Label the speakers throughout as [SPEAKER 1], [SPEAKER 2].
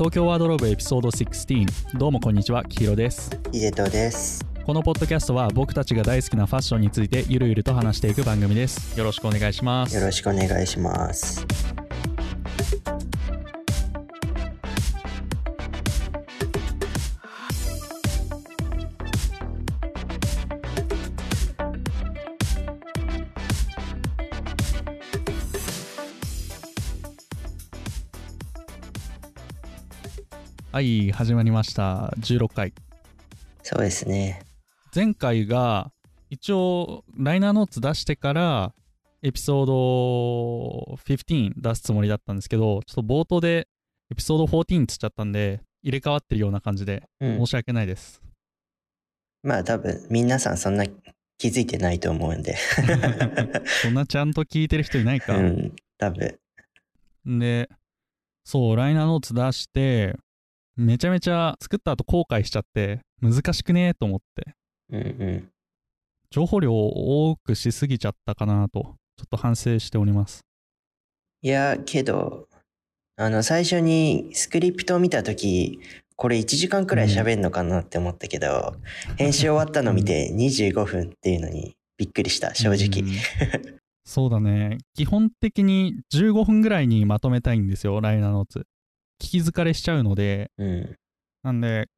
[SPEAKER 1] 東京ワードローブエピソード16どうもこんにちはきひろです
[SPEAKER 2] ヒデトです。
[SPEAKER 1] このポッドキャストは僕たちが大好きなファッションについてゆるゆると話していく番組ですよろしくお願いします
[SPEAKER 2] よろしくお願いします。
[SPEAKER 1] はい始まりました16回
[SPEAKER 2] そうですね。
[SPEAKER 1] 前回が一応ライナーノーツ出してからエピソード15出すつもりだったんですけどちょっと冒頭でエピソード14つっちゃったんで入れ替わってるような感じで
[SPEAKER 2] うん
[SPEAKER 1] 申。し訳ないです、
[SPEAKER 2] まあ多分皆さんそんな気づいてないと思うんで。
[SPEAKER 1] そんなちゃんと聞いてる人いないか、
[SPEAKER 2] うん。多分。
[SPEAKER 1] でそうライナーノーツ出してめちゃめちゃ作った後後悔しちゃって難しくねえと思って。
[SPEAKER 2] うんうん。
[SPEAKER 1] 情報量を多くしすぎちゃったかなとちょっと反省しております。
[SPEAKER 2] いや、けど、あの、最初にスクリプトを見たとき、これ1時間くらい喋んのかなって思ったけど、編集終わったの見て25分っていうのにびっくりした、正直。
[SPEAKER 1] うんそうだね。基本的に15分ぐらいにまとめたいんですよライナーノーツ聞き疲れしちゃうので
[SPEAKER 2] うん。
[SPEAKER 1] なんで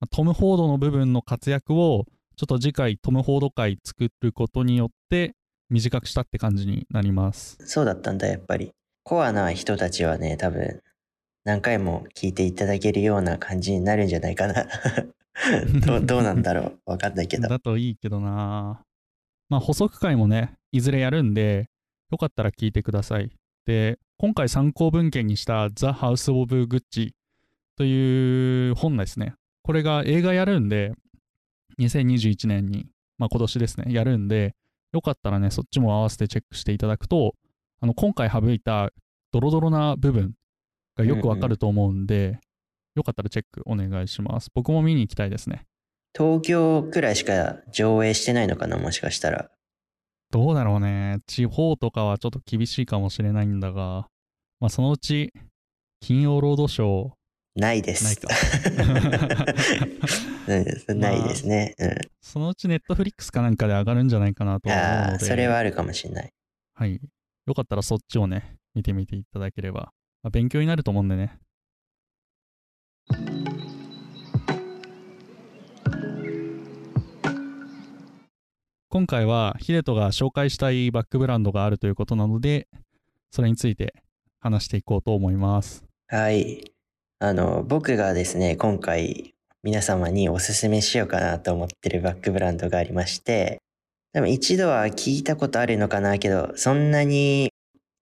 [SPEAKER 1] まあトム・フォードの部分の活躍をちょっと次回トム・フォード回作ることによって短くしたって感じになります
[SPEAKER 2] そうだったんだ、やっぱり。コアな人たちはね、多分、何回も聞いていただけるような感じになるんじゃないかな。どうどうなんだろう。わかんないけど。
[SPEAKER 1] だといいけどなまあ補足回もねいずれやるんでよかったら聞いてくださいで今回参考文献にした「ザ・ハウス・オブ・グッチ」という本ですね。これが映画やるんで2021年にまあ今年ですねやるんでよかったらねそっちも合わせてチェックしていただくとあの今回省いたドロドロな部分がよくわかると思うんで、よかったらチェックお願いします。僕も見に行きたいですね。
[SPEAKER 2] 東京くらいしか上映してないのかな、もしかしたら。
[SPEAKER 1] どうだろうね。地方とかはちょっと厳しいかもしれないんだが、まあそのうち、金曜ロードショー、
[SPEAKER 2] ないです。
[SPEAKER 1] ない
[SPEAKER 2] ないですね。
[SPEAKER 1] そのうちネットフリックスかなんかで上がるんじゃないかなと
[SPEAKER 2] うん。
[SPEAKER 1] 思う
[SPEAKER 2] ああ、
[SPEAKER 1] ので、
[SPEAKER 2] それはあるかもしれない。
[SPEAKER 1] はい。よかったらそっちをね、見てみていただければ、まあ、勉強になると思うんでね。今回はヒデトが紹介したいバックブランドがあるということなので、それについて話していこうと思います。
[SPEAKER 2] はい。あの、僕がですね、今回皆様におすすめしようかなと思ってるバックブランドがありまして、多分一度は聞いたことあるのかなけど、そんなに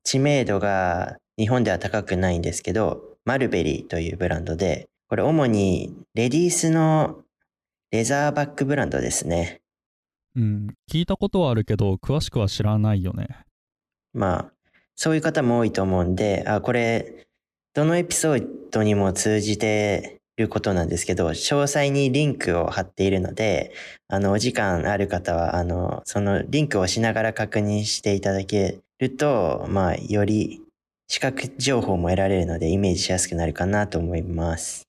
[SPEAKER 2] 知名度が日本では高くないんですけど、マルベリーというブランドで、これ主にレディースのレザーバッグブランドですね。
[SPEAKER 1] うん、聞いたことはあるけど、詳しくは知らないよね。
[SPEAKER 2] まあ、そういう方も多いと思うんで、あ、これ、どのエピソードにも通じてることなんですけど、詳細にリンクを貼っているので、あの、お時間ある方は、あの、そのリンクを押しながら確認していただけると、まあ、より視覚情報も得られるので、イメージしやすくなるかなと思います。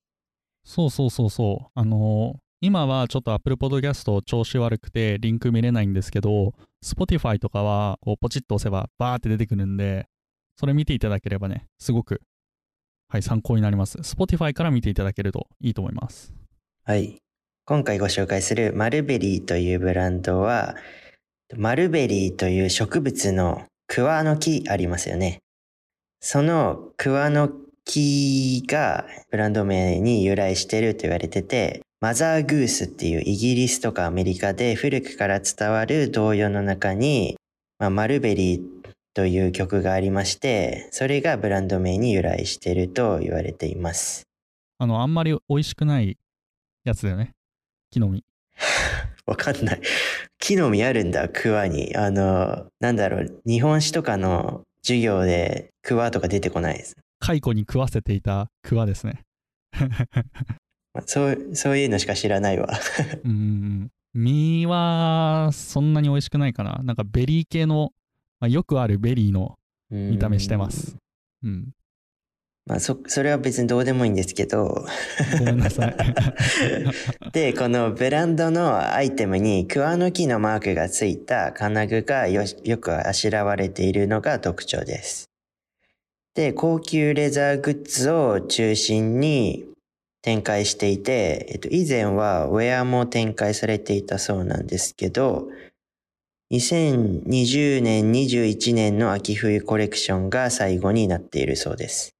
[SPEAKER 1] そうそうそうそう。あのー今はちょっと Apple Podcast 調子悪くてリンク見れないんですけど、Spotify とかはこうポチッと押せばバーって出てくるんで、それ見ていただければね、すごく、はい、参考になります。Spotify から見ていただけるといいと思います。
[SPEAKER 2] はい。今回ご紹介するマルベリーというブランドは、マルベリーという植物の桑の木ありますよね。その桑の木がブランド名に由来していると言われてて、マザーグースっていうイギリスとかアメリカで古くから伝わる童謡の中に、まあ、マルベリーという曲がありまして、それがブランド名に由来していると言われています。
[SPEAKER 1] あの、あんまり美味しくないやつだよね。木の実。
[SPEAKER 2] わかんない。木の実あるんだ、桑に。あの、なんだろう、日本史とかの授業で桑とか出てこないです。
[SPEAKER 1] 蚕に食わせていた桑ですね。
[SPEAKER 2] まあそう、そういうのしか知らないわ。
[SPEAKER 1] うんうんうん。実はそんなに美味しくないかな。なんかベリー系の、まあ、よくあるベリーの見た目してます。うん。
[SPEAKER 2] まあそ、それは別にどうでもいいんですけど。
[SPEAKER 1] ごめんなさい。
[SPEAKER 2] で、このブランドのアイテムにクワの木のマークがついた金具がよよくあしらわれているのが特徴です。で、高級レザーグッズを中心に展開していて、えっと、以前はウェアも展開されていたそうなんですけど、2020年、21年の秋冬コレクションが最後になっているそうです。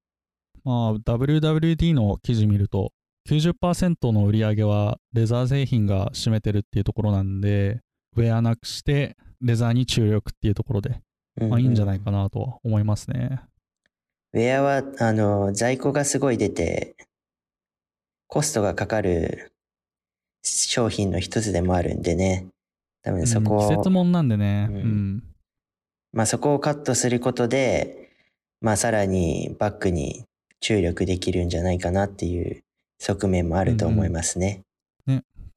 [SPEAKER 1] まあ、WWD の記事見ると、90%の売り上げはレザー製品が占めてるっていうところなんで、ウェアなくしてレザーに注力っていうところで、まあいいんじゃないかなとは思いますね。
[SPEAKER 2] ウェアは、あの、在庫がすごい出て、コストがかかる商品の一つでもあるんでね。多分そこを、
[SPEAKER 1] うん季節もんなんでね、
[SPEAKER 2] う
[SPEAKER 1] うんん。
[SPEAKER 2] まあそこをカットすることで、まあさらにバッグに注力できるんじゃないかなっていう側面もあると思いますね。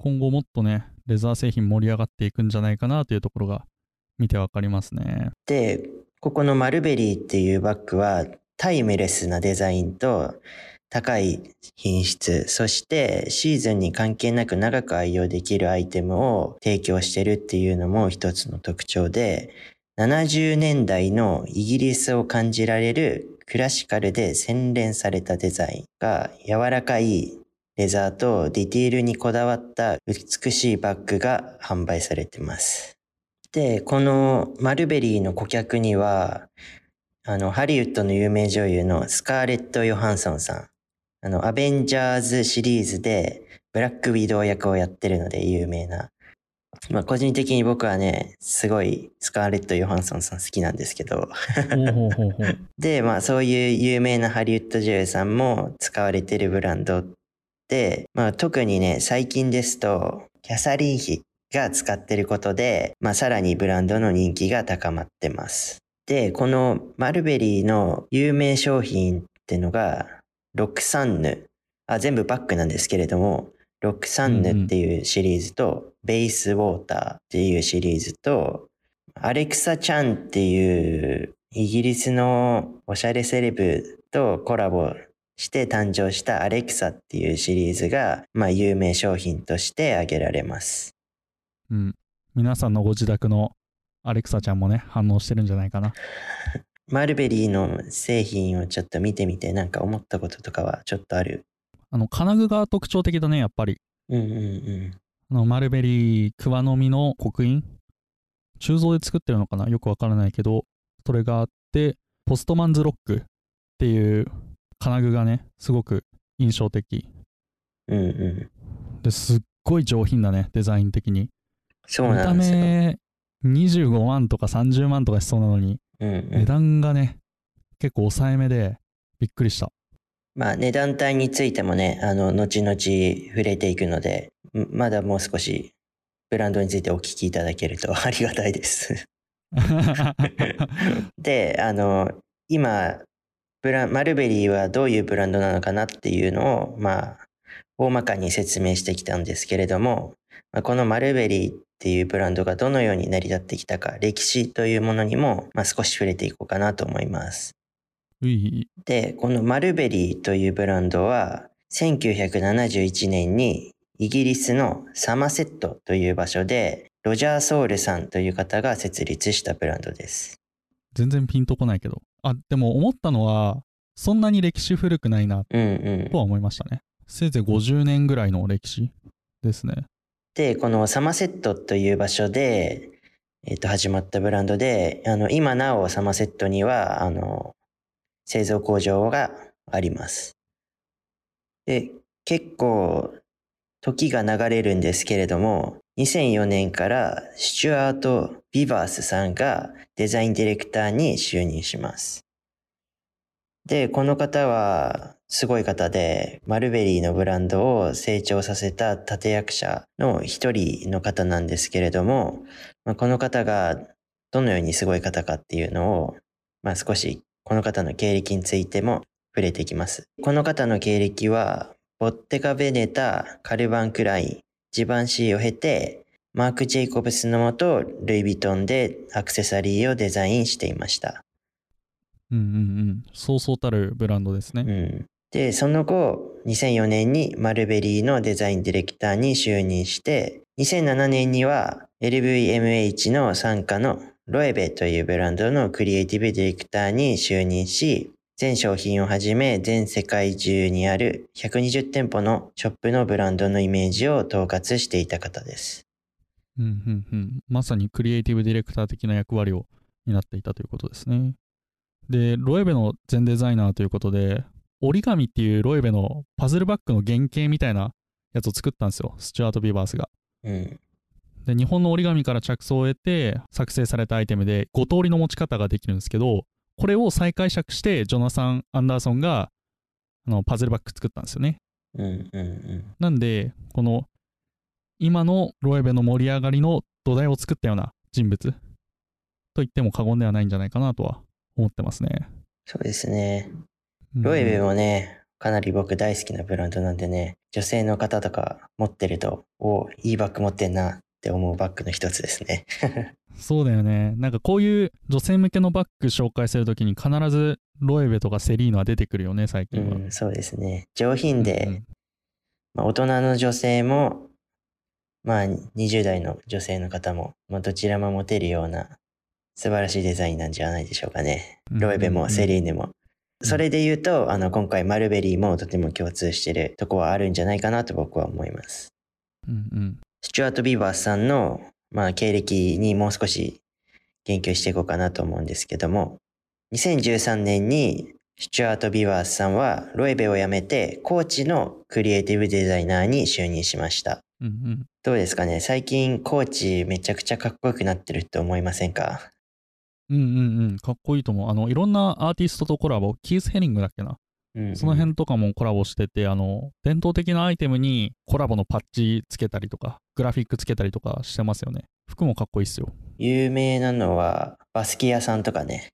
[SPEAKER 1] 今後もっとね、レザー製品盛り上がっていくんじゃないかなというところが見てわかりますね。
[SPEAKER 2] で、ここのマルベリーっていうバッグはタイムレスなデザインと高い品質、そしてシーズンに関係なく長く愛用できるアイテムを提供してるっていうのも一つの特徴で、70年代のイギリスを感じられるクラシカルで洗練されたデザインが柔らかいレザーとディティールにこだわった美しいバッグが販売されてます。で、このマルベリーの顧客には、あの、ハリウッドの有名女優のスカーレット・ヨハンソンさん。あの、アベンジャーズシリーズでブラックウィドウ役をやってるので有名な。まあ、個人的に僕はね、すごいスカーレット・ヨハンソンさん好きなんですけど。で、まあ、そういう有名なハリウッド女優さんも使われてるブランドで、まあ、特にね、最近ですと、キャサリン妃が使ってることで、まあ、さらにブランドの人気が高まってます。で、このマルベリーの有名商品ってのが、ロックサンヌ。あ、全部バッグなんですけれども、ロックサンヌっていうシリーズと、ベースウォーターっていうシリーズと、アレクサちゃんっていうイギリスのおしゃれセレブとコラボして誕生したアレクサっていうシリーズが、まあ、有名商品として挙げられます。
[SPEAKER 1] うん。皆さんのご自宅のアレクサちゃんもね、反応してるんじゃないかな。
[SPEAKER 2] マルベリーの製品をちょっと見てみてなんか思ったこととかはちょっとある？
[SPEAKER 1] あの、金具が特徴的だね、やっぱり。
[SPEAKER 2] うんうんうん。
[SPEAKER 1] あの、マルベリー、クワの実の刻印？鋳造で作ってるのかな？よくわからないけど、それがあって、ポストマンズロックっていう金具がね、すごく印象的。
[SPEAKER 2] うんうん。
[SPEAKER 1] ですっごい上品だね、デザイン的に。
[SPEAKER 2] そう
[SPEAKER 1] 見た
[SPEAKER 2] なんですよ。
[SPEAKER 1] 目25万とか30万とかしそうなのに、
[SPEAKER 2] うんう
[SPEAKER 1] 値
[SPEAKER 2] ん。
[SPEAKER 1] 段がね、結構抑えめでびっくりした。
[SPEAKER 2] まあ値段帯についてもね、あの、後々触れていくので、んまだもう少しブランドについてお聞きいただけると ありがたいです。で、あの、今、ブラマルベリーはどういうブランドなのかなっていうのを、まあ、大まかに説明してきたんですけれども、まあ、このマルベリーっていうブランドがどのように成り立ってきたか、歴史というものにも、まあ、少し触れていこうかなと思います。で、このマルベリーというブランドは、1971年にイギリスのサマセットという場所で、ロジャー・ソウルさんという方が設立したブランドです。
[SPEAKER 1] 全然ピンとこないけど。あ、でも思ったのは、そんなに歴史古くないな
[SPEAKER 2] うんうん
[SPEAKER 1] と。は思いましたね。せいぜい50年ぐらいの歴史ですね。
[SPEAKER 2] で、このサマセットという場所で、えっ、と、始まったブランドで、あの、今なおサマセットには、あの、製造工場があります。で、結構、時が流れるんですけれども、2004年からスチュアート・ビバースさんがデザインディレクターに就任します。で、この方はすごい方で、マルベリーのブランドを成長させた立役者の一人の方なんですけれども、まあ、この方がどのようにすごい方かっていうのを、まあ、少しこの方の経歴についても触れていきます。この方の経歴は、ボッテガ・ベネタ、カルバン・クライン、ジバンシーを経て、マーク・ジェイコブスのもと、ルイ・ヴィトンでアクセサリーをデザインしていました。
[SPEAKER 1] うんうんうん。そうそうたるブランドですね。
[SPEAKER 2] うん。で、その後、2004年にマルベリーのデザインディレクターに就任して、2007年には LVMH の傘下のロエベというブランドのクリエイティブディレクターに就任し、全商品をはじめ全世界中にある120店舗のショップのブランドのイメージを統括していた方です。
[SPEAKER 1] うんうんうん。まさにクリエイティブディレクター的な役割を担っていたということですね。で、ロエベの前デザイナーということで、折り紙っていうロエベのパズルバッグの原型みたいなやつを作ったんですよ。スチュアート・ビーバースが。
[SPEAKER 2] うん。
[SPEAKER 1] で、日本の折り紙から着想を得て作成されたアイテムで5通りの持ち方ができるんですけど、これを再解釈してジョナサン・アンダーソンがあのパズルバッグ作ったんですよね。
[SPEAKER 2] うんうんうん。
[SPEAKER 1] なんで、この今のロエベの盛り上がりの土台を作ったような人物と言っても過言ではないんじゃないかなとは思ってますね。
[SPEAKER 2] そうですね。
[SPEAKER 1] うん
[SPEAKER 2] ロエベもね、かなり僕大好きなブランドなんでね、女性の方とか持ってると、おいいバッグ持ってんなって思うバッグの一つですね。
[SPEAKER 1] そうだよね。なんかこういう女性向けのバッグ紹介するときに必ずロエベとかセリーノは出てくるよね、最
[SPEAKER 2] う
[SPEAKER 1] 近は。
[SPEAKER 2] ん、そうですね。上品で、
[SPEAKER 1] うんうん
[SPEAKER 2] まあ、大人の女性も、まあ20代の女性の方も、まあ、どちらも持てるような素晴らしいデザインなんじゃないでしょうかね。ロエベもセリーヌも。それで言うと、あの、今回マルベリーもとても共通してるとこはあるんじゃないかなと僕は思います。
[SPEAKER 1] うんうん。
[SPEAKER 2] スチュアート・ビーバースさんの、まあ、経歴にもう少し言及していこうかなと思うんですけども、2013年にスチュアート・ビーバースさんはロエベを辞めて、コーチのクリエイティブデザイナーに就任しました。
[SPEAKER 1] うんうん。
[SPEAKER 2] どうですかね？最近コーチめちゃくちゃかっこよくなってるって思いませんか？
[SPEAKER 1] うんうんうんかっこいいと思う。あの、いろんなアーティストとコラボ、キース・ヘリングだっけな。
[SPEAKER 2] うんうん
[SPEAKER 1] その辺とかもコラボしてて、あの、伝統的なアイテムにコラボのパッチつけたりとか、グラフィックつけたりとかしてますよね。服もかっこいいっすよ。
[SPEAKER 2] 有名なのはバスキアさんとかね、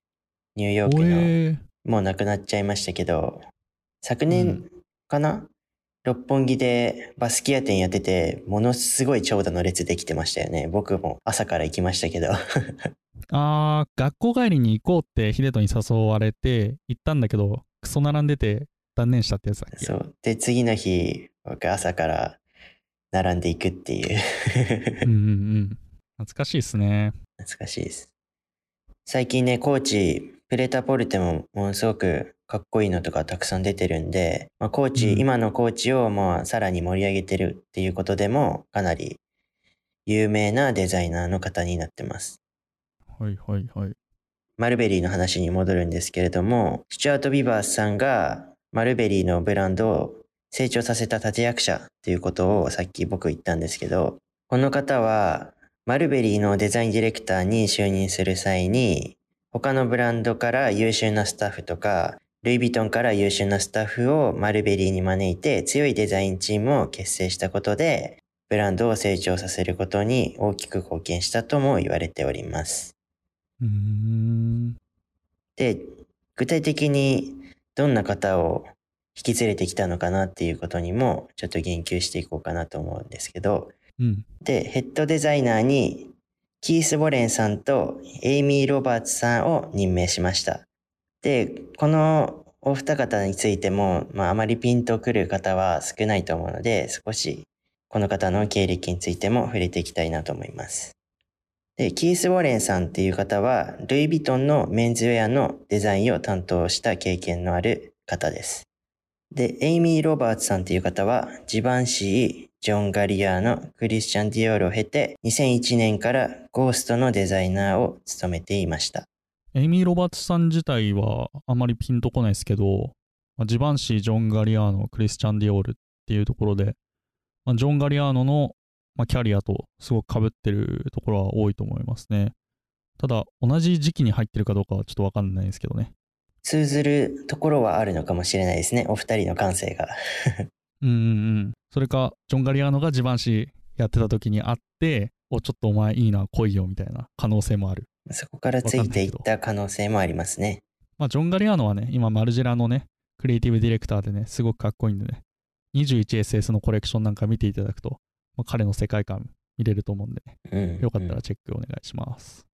[SPEAKER 2] ニューヨーク
[SPEAKER 1] お
[SPEAKER 2] の
[SPEAKER 1] えー、
[SPEAKER 2] もう亡くなっちゃいましたけど、昨
[SPEAKER 1] う
[SPEAKER 2] 年
[SPEAKER 1] ん
[SPEAKER 2] かな、六本木でバスキア店やってて、ものすごい長蛇の列できてましたよね。僕も朝から行きましたけど。
[SPEAKER 1] あー、学校帰りに行こうってヒデトに誘われて行ったんだけど、クソ並んでて断念したってやつだっけ？
[SPEAKER 2] そう。で、次の日、僕朝から並んでいくっていう。
[SPEAKER 1] うんうんうん。懐かしいっすね。
[SPEAKER 2] 懐かしいです。最近ね、コーチ、プレタポルテもものすごくかっこいいのとかたくさん出てるんで、まあ、コーチ、
[SPEAKER 1] うん
[SPEAKER 2] 今のコーチをまあさらに盛り上げてるっていうことでも、かなり有名なデザイナーの方になってます。
[SPEAKER 1] はいはいはい。
[SPEAKER 2] マルベリーの話に戻るんですけれども、スチュアート・ビバースさんがマルベリーのブランドを成長させた立役者っていうことをさっき僕言ったんですけど、この方はマルベリーのデザインディレクターに就任する際に、他のブランドから優秀なスタッフとか、ルイ・ヴィトンから優秀なスタッフをマルベリーに招いて強いデザインチームを結成したことで、ブランドを成長させることに大きく貢献したとも言われております。
[SPEAKER 1] うーん。
[SPEAKER 2] で、具体的にどんな方を引き連れてきたのかなっていうことにもちょっと言及していこうかなと思うんですけど、
[SPEAKER 1] うん。
[SPEAKER 2] で、ヘッドデザイナーにキース・ボレンさんとエイミー・ロバーツさんを任命しました。で、このお二方についても、まあ、あまりピンとくる方は少ないと思うので、少しこの方の経歴についても触れていきたいなと思います。で、キース・ウォレンさんっていう方は、ルイ・ヴィトンのメンズウェアのデザインを担当した経験のある方です。で、エイミー・ロバーツさんっていう方は、ジバンシー、ジョン・ガリアーノ、クリスチャン・ディオールを経て、2001年からゴーストのデザイナーを務めていました。
[SPEAKER 1] エイミー・ロバーツさん自体はあまりピンとこないですけど、まあジバンシー、ジョン・ガリアーノ、クリスチャン・ディオールっていうところで、まあ、ジョン・ガリアーノの、まあ、キャリアとすごく被ってるところは多いと思いますね。ただ、同じ時期に入ってるかどうかはちょっとわかんないですけどね。
[SPEAKER 2] 通ずるところはあるのかもしれないですね。お二人の感性が。
[SPEAKER 1] うんうんうん。それか、ジョン・ガリアーノがジバンシーやってた時に会って、お、ちょっとお前いいな、来いよみたいな可能性もある。
[SPEAKER 2] そこからついていった可能性もありますね。
[SPEAKER 1] まあ、ジョン・ガリアーノはね、今、マルジェラのね、クリエイティブディレクターでね、すごくかっこいいんでね、21SS のコレクションなんか見ていただくと、まあ、彼の世界観見れると思うんでね、
[SPEAKER 2] うん、
[SPEAKER 1] よかったらチェックお願いします。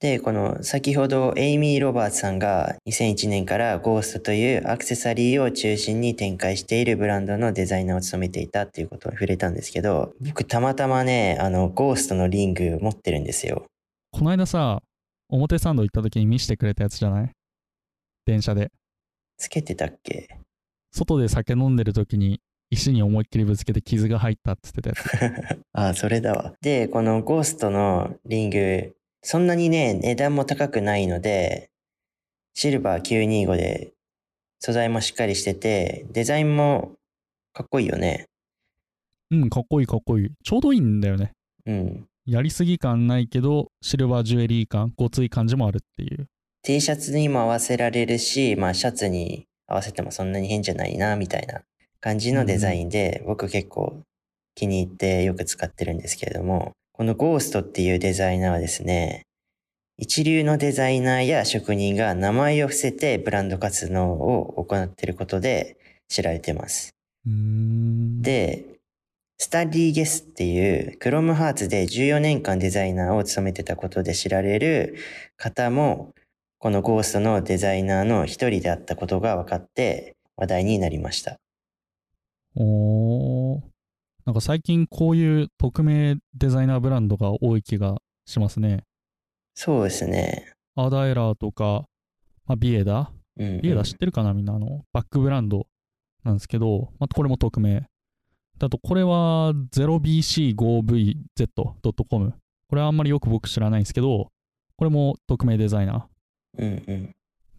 [SPEAKER 2] で、この先ほどエイミー・ロバーツさんが2001年からゴーストというアクセサリーを中心に展開しているブランドのデザイナーを務めていたっていうことを触れたんですけど、僕たまたまね、あの、ゴーストのリング持ってるんですよ。
[SPEAKER 1] この間さ、表参道行った時に見せてくれたやつじゃない？電車で。
[SPEAKER 2] つけてたっけ？
[SPEAKER 1] 外で酒飲んでる時に石に思いっきりぶつけて傷が入ったって言ってたやつ。
[SPEAKER 2] あ あ、それだわ。で、このゴーストのリング、そんなにね、値段も高くないので、シルバー925で素材もしっかりしてて、デザインもかっこいいよね。
[SPEAKER 1] うん、かっこいいかっこいい。ちょうどいいんだよね。
[SPEAKER 2] うん。
[SPEAKER 1] やりすぎ感ないけど、シルバージュエリー感、ごつい感じもあるっていう。
[SPEAKER 2] T シャツにも合わせられるし、まあシャツに合わせてもそんなに変じゃないな、みたいな感じのデザインで、僕結構気に入ってよく使ってるんですけれども、このゴーストっていうデザイナーはですね、一流のデザイナーや職人が名前を伏せてブランド活動を行っていることで知られてます。で、スタディゲスっていうクロムハーツで14年間デザイナーを務めてたことで知られる方も、このゴーストのデザイナーの一人であったことが分かって話題になりました。
[SPEAKER 1] おー。なんか最近こういう匿名デザイナーブランドが多い気がしますね。
[SPEAKER 2] そうですね。
[SPEAKER 1] アーダーエラーとか、まあ、ビエダ？
[SPEAKER 2] うん、うん。
[SPEAKER 1] ビエダ知ってるかなみんなあの、バックブランドなんですけど、まあ、これも匿名。だと、これは 0bc5vz.com。これはあんまりよく僕知らないんですけど、これも匿名デザイナ
[SPEAKER 2] うんうん。
[SPEAKER 1] ー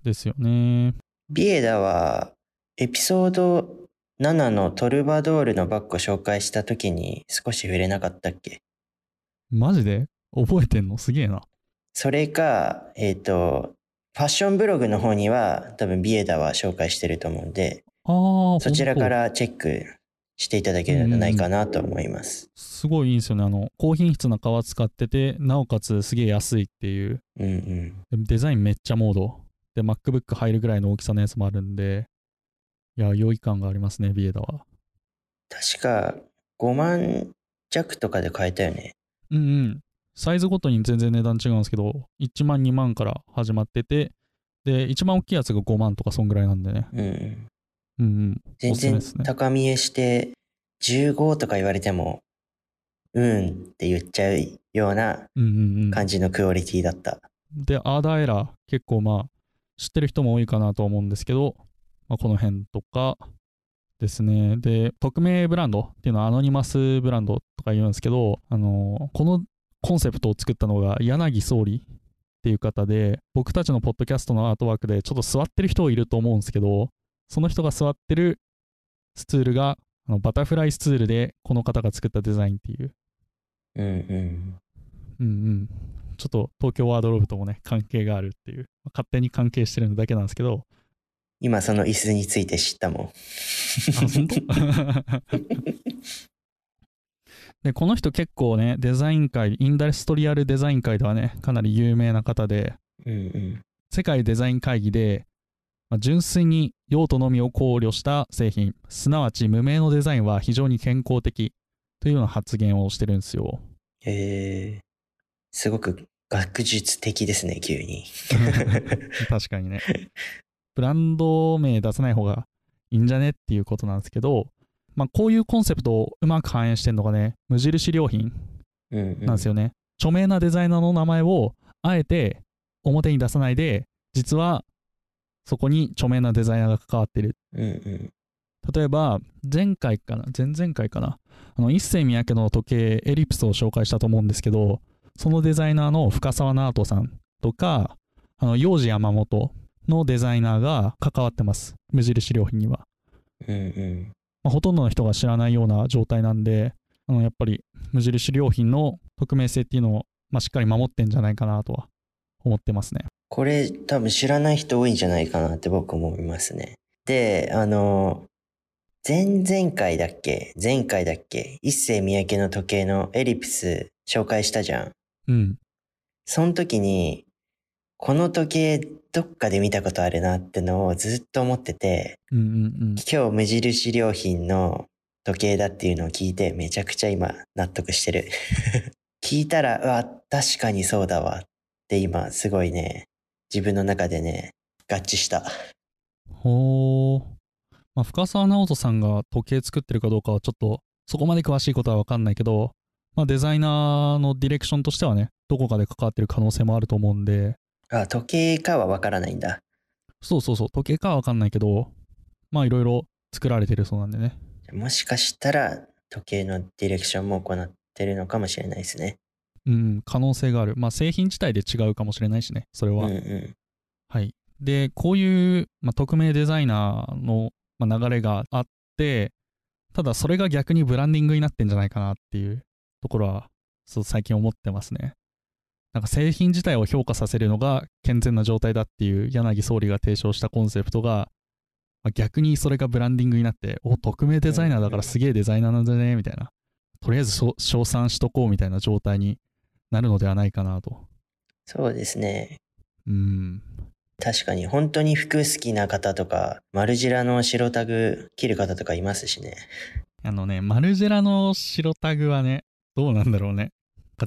[SPEAKER 1] ですよね。
[SPEAKER 2] ビエダはエピソード7のトルバドールのバッグを紹介した時に少し触れなかったっけ？
[SPEAKER 1] マジで？覚えてんの？すげえな。
[SPEAKER 2] それか、えっ、と、ファッションブログの方には多分ビエダは紹介してると思うんで、
[SPEAKER 1] ああ、
[SPEAKER 2] そちらからチェックしていただけるんじゃないかなと思います。
[SPEAKER 1] すごいいいんですよね。あの、高品質な革使ってて、なおかつすげえ安いっていう。
[SPEAKER 2] うんうん。
[SPEAKER 1] でデザインめっちゃモード。で、MacBook 入るぐらいの大きさのやつもあるんで、いや、良い感がありますね、ビエダは。
[SPEAKER 2] 確か5万弱とかで買えたよね。
[SPEAKER 1] うんうん。サイズごとに全然値段違うんですけど、1万、2万から始まってて、で、一番大きいやつが5万とかそんぐらいなんでね。
[SPEAKER 2] うんうん。
[SPEAKER 1] うんうん。
[SPEAKER 2] 全然高見えして15とか言われても、うんって言っちゃうような
[SPEAKER 1] うんうんうん。
[SPEAKER 2] 感じのクオリティだった。
[SPEAKER 1] で、アーダーエラー、結構まあ、知ってる人も多いかなと思うんですけど、まあ、この辺とかですね。で、匿名ブランドっていうのはアノニマスブランドとか言うんですけど、あのこのコンセプトを作ったのが柳総理っていう方で、僕たちのポッドキャストのアートワークでちょっと座ってる人いると思うんですけど、その人が座ってるスツールがあのバタフライスツールでこの方が作ったデザインっていう
[SPEAKER 2] うんうん。
[SPEAKER 1] うんうん。ちょっと東京ワードローブともね、関係があるっていう、勝手に関係してるだけなんですけど、
[SPEAKER 2] 今その椅子について知ったもん。
[SPEAKER 1] この人結構ね、デザイン界、インダストリアルデザイン界ではね、かなり有名な方で、
[SPEAKER 2] うんうん。
[SPEAKER 1] 世界デザイン会議で、まあ純粋に用途のみを考慮した製品、すなわち無名のデザインは非常に健康的というような発言をしてるんですよ。
[SPEAKER 2] えー、すごく学術的ですね、急に。
[SPEAKER 1] 確かにね。ブランド名出さない方がいいんじゃねっていうことなんですけど、まあ、こういうコンセプトをうまく反映してるのがね、無印良品
[SPEAKER 2] うんうん、
[SPEAKER 1] なんですよね。著名なデザイナーの名前をあえて表に出さないで、実はそこに著名なデザイナーが関わってる。
[SPEAKER 2] うんうん。
[SPEAKER 1] 例えば、前回かな、前々回かな、あの一世三宅の時計エリプスを紹介したと思うんですけど、そのデザイナーの深沢直人さんとか、あの幼児山本のデザイナーが関わってます。無印良品には。
[SPEAKER 2] うんうん。
[SPEAKER 1] まあ、ほとんどの人が知らないような状態なんで、あのやっぱり無印良品の匿名性っていうのを、まあ、しっかり守ってんじゃないかなとは思ってますね。
[SPEAKER 2] これ多分知らない人多いんじゃないかなって僕思いますね。で、あの、前々回だっけ？前回だっけ？一世三宅の時計のエリプス紹介したじゃん。
[SPEAKER 1] うん。
[SPEAKER 2] その時に、この時計どっかで見たことあるなってのをずっと思ってて、
[SPEAKER 1] うんうん
[SPEAKER 2] 今日無印良品の時計だっていうのを聞いてめちゃくちゃ今納得してる。聞いたら、うわ、確かにそうだわっで今すごいね、自分の中でね、合致した。
[SPEAKER 1] ほー。まあ、深澤直人さんが時計作ってるかどうかはちょっとそこまで詳しいことは分かんないけど、まあ、デザイナーのディレクションとしてはね、どこかで関わってる可能性もあると思うんで、
[SPEAKER 2] あ、時計かはわからないんだ。
[SPEAKER 1] そうそうそう、時計かは分かんないけど、まあいろいろ作られてるそうなんでね。
[SPEAKER 2] もしかしたら時計のディレクションも行ってるのかもしれないですね。
[SPEAKER 1] うん、可能性がある。まあ製品自体で違うかもしれないしね、それは。
[SPEAKER 2] うんうん。
[SPEAKER 1] はい。で、こういう、まあ、匿名デザイナーの、まあ、流れがあって、ただそれが逆にブランディングになってんじゃないかなっていうところは、そう最近思ってますね。なんか製品自体を評価させるのが健全な状態だっていう柳総理が提唱したコンセプトが、まあ、逆にそれがブランディングになって、お、匿名デザイナーだからすげえデザイナーなんだね、みたいな。とりあえず称賛しとこうみたいな状態になるのではないかなと。
[SPEAKER 2] そうですね。
[SPEAKER 1] うん。
[SPEAKER 2] 確かに本当に服好きな方とか、マルジェラの白タグ切る方とかいますしね。
[SPEAKER 1] あのね、マルジェラの白タグはね、どうなんだろうね。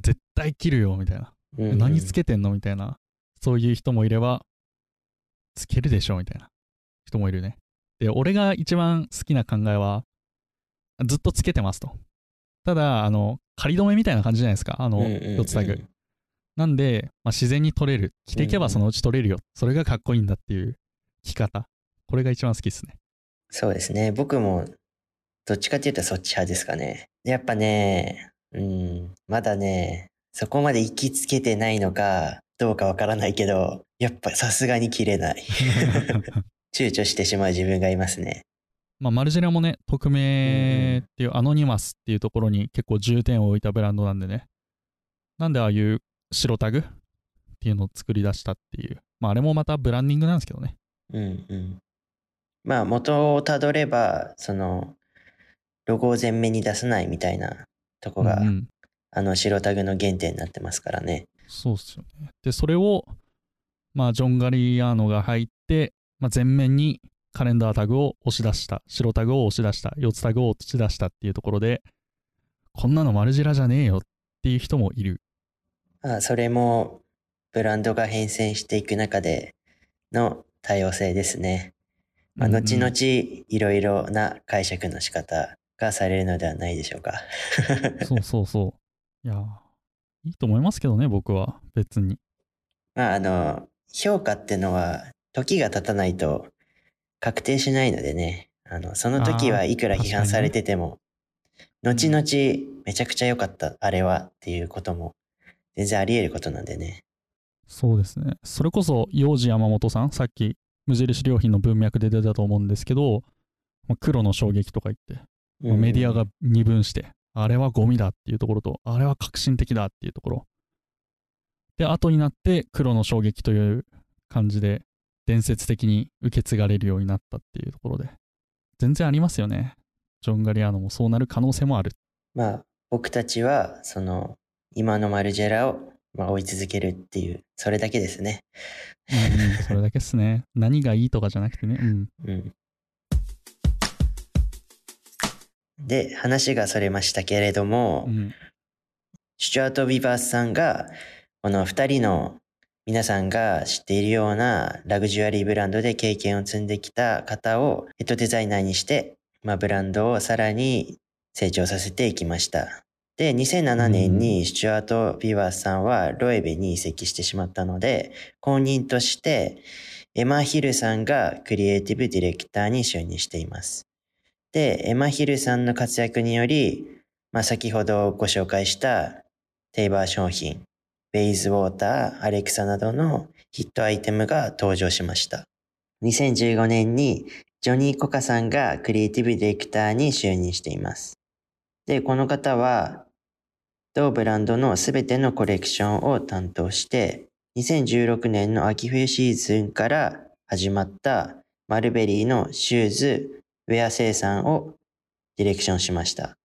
[SPEAKER 1] 絶対切るよ、みたいな。
[SPEAKER 2] うんうん
[SPEAKER 1] 何つけてんの？みたいな。そういう人もいれば、つけるでしょ、みたいな人もいるね。で、俺が一番好きな考えは、ずっとつけてますと。ただ、あの、仮止めみたいな感じじゃないですか、あの、
[SPEAKER 2] うんうんうん
[SPEAKER 1] 四つタグ。なんで、まあ、自然に取れる。着ていけばそのうち取れるよ。それがかっこいいんだっていう着方。これが一番好きですね。
[SPEAKER 2] そうですね。僕も、どっちかっていうとそっち派ですかね。やっぱね、うん、まだね、そこまで行きつけてないのか、どうかわからないけど、やっぱさすがに切れない。躊躇してしまう自分がいますね。
[SPEAKER 1] まあ、マルジェラもね、匿名っていうアノニマスっていうところに結構重点を置いたブランドなんでね。なんでああいう白タグっていうのを作り出したっていう。まあ、あれもまたブランディングなんですけどね。
[SPEAKER 2] うんうん。まあ元をたどれば、その、ロゴを前面に出さないみたいなとこが、あの白タグの原点になってますからね。
[SPEAKER 1] そうっすよね。で、それを、まあ、ジョン・ガリアーノが入って、まあ、前面にカレンダータグを押し出した、白タグを押し出した、四つタグを押し出したっていうところで、こんなのマルジェラじゃねえよっていう人もいる。
[SPEAKER 2] まあそれもブランドが変遷していく中での多様性ですね。まあ、後々いろいろな解釈の仕方がされるのではないでしょうか。
[SPEAKER 1] そうそうそう。いやー、いいと思いますけどね、僕は。別に。
[SPEAKER 2] まああの、評価ってのは時が経たないと確定しないのでね。あの、その時はいくら批判されてても、後々めちゃくちゃ良かった、あれはっていうことも全然あり得ることなんでね。
[SPEAKER 1] そうですね。それこそ、幼児山本さん、さっき、無印良品の文脈で出たと思うんですけど、まあ黒の衝撃とか言って、まあメディアが二分して、あれはゴミだっていうところと、あれは革新的だっていうところ。で、後になって黒の衝撃という感じで、伝説的に受け継がれるようになったっていうところで、全然ありますよね。ジョン・ガリアーノもそうなる可能性もある。
[SPEAKER 2] まあ、僕たちは、その、今のマルジェラを、まあ、追い続けるっていう、それだけですね。
[SPEAKER 1] うんうん、それだけっすね。何がいいとかじゃなくてね。うん。
[SPEAKER 2] うん。で、話がそれましたけれども、
[SPEAKER 1] うん、
[SPEAKER 2] スチュアート・ビバースさんが、この二人の皆さんが知っているようなラグジュアリーブランドで経験を積んできた方をヘッドデザイナーにして、まあ、ブランドをさらに成長させていきました。で、2007年にスチュアート・ビバースさんはロエベに移籍してしまったので、後任としてエマ・ヒルさんがクリエイティブディレクターに就任しています。で、エマ・ヒルさんの活躍により、まあ、先ほどご紹介したテイバー商品、ベイズウォーター、アレクサなどのヒットアイテムが登場しました。2015年にジョニー・コカさんがクリエイティブディレクターに就任しています。で、この方は同ブランドのすべてのコレクションを担当して、2016年の秋冬シーズンから始まったマルベリーのシューズ、ウェア生産をディレクションしました。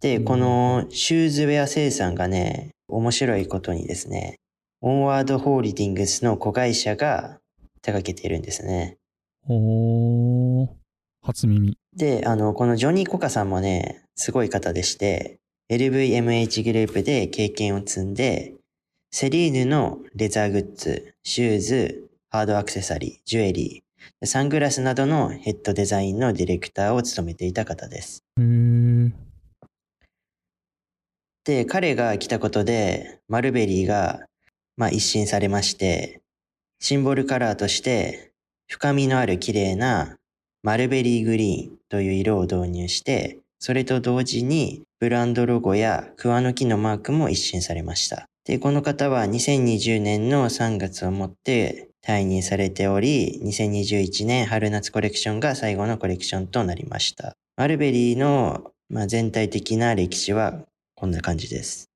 [SPEAKER 2] で、このシューズウェア生産がね、面白いことにですね、オンワードホールディングスの子会社が手掛けているんですね。
[SPEAKER 1] おー、初耳。
[SPEAKER 2] で、あの、このジョニー・コカさんもね、すごい方でして、LVMH グループで経験を積んで、セリーヌのレザーグッズ、シューズ、ハードアクセサリー、ジュエリー、サングラスなどのヘッドデザインのディレクターを務めていた方です。で、彼が来たことで、マルベリーが、まあ、一新されまして、シンボルカラーとして、深みのある綺麗なマルベリーグリーンという色を導入して、それと同時にブランドロゴや桑の木のマークも一新されました。で、この方は2020年の3月をもって退任されており、2021年春夏コレクションが最後のコレクションとなりました。マルベリーの、まあ、全体的な歴史はこんな感じです。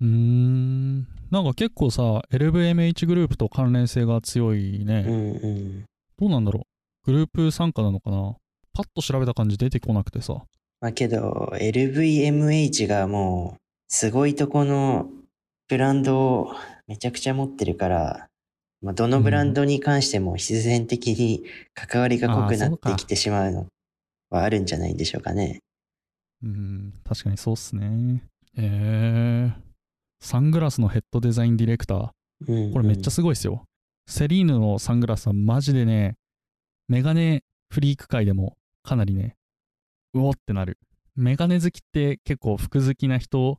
[SPEAKER 1] うーん。なんか結構さ、LVMH グループと関連性が強いね。
[SPEAKER 2] うんうん。
[SPEAKER 1] どうなんだろう。グループ参加なのかなパッと調べた感じ出てこなくてさ。
[SPEAKER 2] まあけど、LVMH がもう、すごいとこのブランドをめちゃくちゃ持ってるから、まあ、どのブランドに関しても必然的に関わりが濃くなってきてしまうのはあるんじゃないんでしょうかね。
[SPEAKER 1] うん、確かにそうっすね。えー。サングラスのヘッドデザインディレクター。
[SPEAKER 2] うんうん
[SPEAKER 1] これめっちゃすごいっすよ。セリーヌのサングラスはマジでね、メガネフリーク界でもかなりね、うおってなる。メガネ好きって結構服好きな人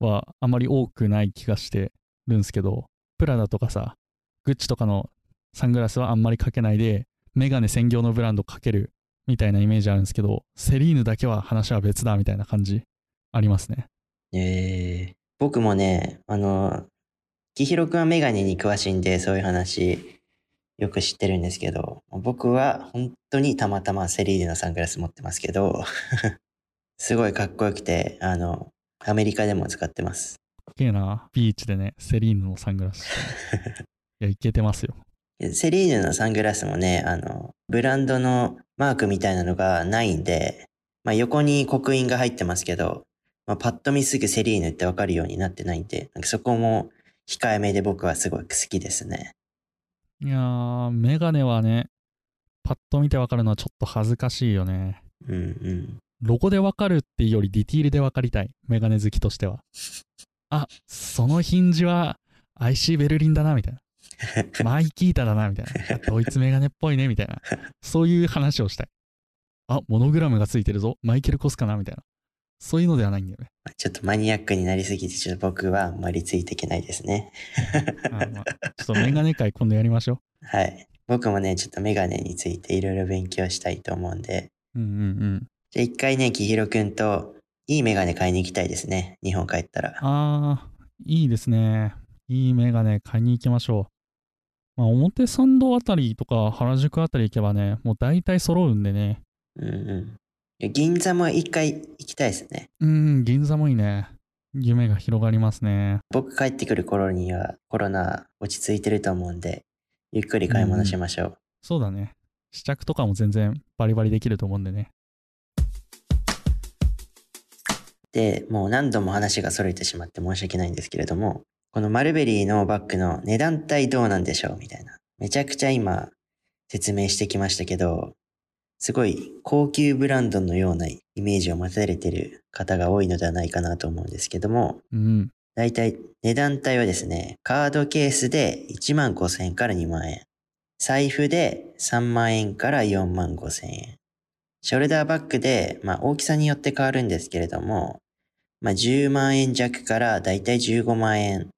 [SPEAKER 1] はあまり多くない気がしてるんですけど、プラダとかさ、グッチとかのサングラスはあんまりかけないで、メガネ専業のブランドかけるみたいなイメージあるんですけど、セリーヌだけは話は別だみたいな感じありますね。
[SPEAKER 2] えー僕もね、あの、きひろくんはメガネに詳しいんで、そういう話よく知ってるんですけど、僕は本当にたまたまセリーヌのサングラス持ってますけど、すごいかっこよくて、あの、アメリカでも使ってます。
[SPEAKER 1] かっけえな、ビーチでね、セリーヌのサングラス いや、いけてますよ。
[SPEAKER 2] セリーヌのサングラスもね、あの、ブランドのマークみたいなのがないんで、まあ横に刻印が入ってますけど、まあ、パッと見すぐセリーヌってわかるようになってないんで、なんかそこも控えめで僕はすごい好きですね。
[SPEAKER 1] いやー、メガネはね、パッと見てわかるのはちょっと恥ずかしいよね。
[SPEAKER 2] うんうん。
[SPEAKER 1] ロゴでわかるっていうよりディティールでわかりたい。メガネ好きとしては。あ、そのヒンジは IC ベルリンだな、みたいな。マイキータだな、みたいな。ドイツメガネっぽいね、みたいな。そういう話をしたい。あ、モノグラムがついてるぞ。マイケル・コスかな、みたいな。そういうのではないんだよね。
[SPEAKER 2] まあちょっとマニアックになりすぎて、ちょっと僕はあんまりついていけないですね。
[SPEAKER 1] あまあ、ちょっとメガネ会今度やりましょ
[SPEAKER 2] はい。僕もね、ちょっとメガネについていろいろ勉強したいと思うんで、
[SPEAKER 1] う。うんうんうん。
[SPEAKER 2] じゃあ一回ね、きひろくんといいメガネ買いに行きたいですね。日本帰ったら。
[SPEAKER 1] あー、いいですね。いいメガネ買いに行きましょう。まあ、表参道あたりとか原宿あたり行けばね、もう大体揃うんでね。
[SPEAKER 2] うんうん。銀座も一回行きたいですね。
[SPEAKER 1] うーん、銀座もいいね。夢が広がりますね。
[SPEAKER 2] 僕帰ってくる頃にはコロナ落ち着いてると思うんで、ゆっくり買い物しましょう。
[SPEAKER 1] そうだね。試着とかも全然バリバリできると思うんでね。
[SPEAKER 2] で、もう何度も話が逸れてしまって申し訳ないんですけれども、このマルベリーのバッグの値段帯どうなんでしょう？みたいな。めちゃくちゃ今説明してきましたけど、すごい高級ブランドのようなイメージを持たれている方が多いのではないかなと思うんですけども、
[SPEAKER 1] うん。
[SPEAKER 2] だいたい値段帯はですね、カードケースで1万5千円から2万円。財布で3万円から4万5千円。ショルダーバッグで、まあ大きさによって変わるんですけれども、まあ10万円弱からだいたい15万円。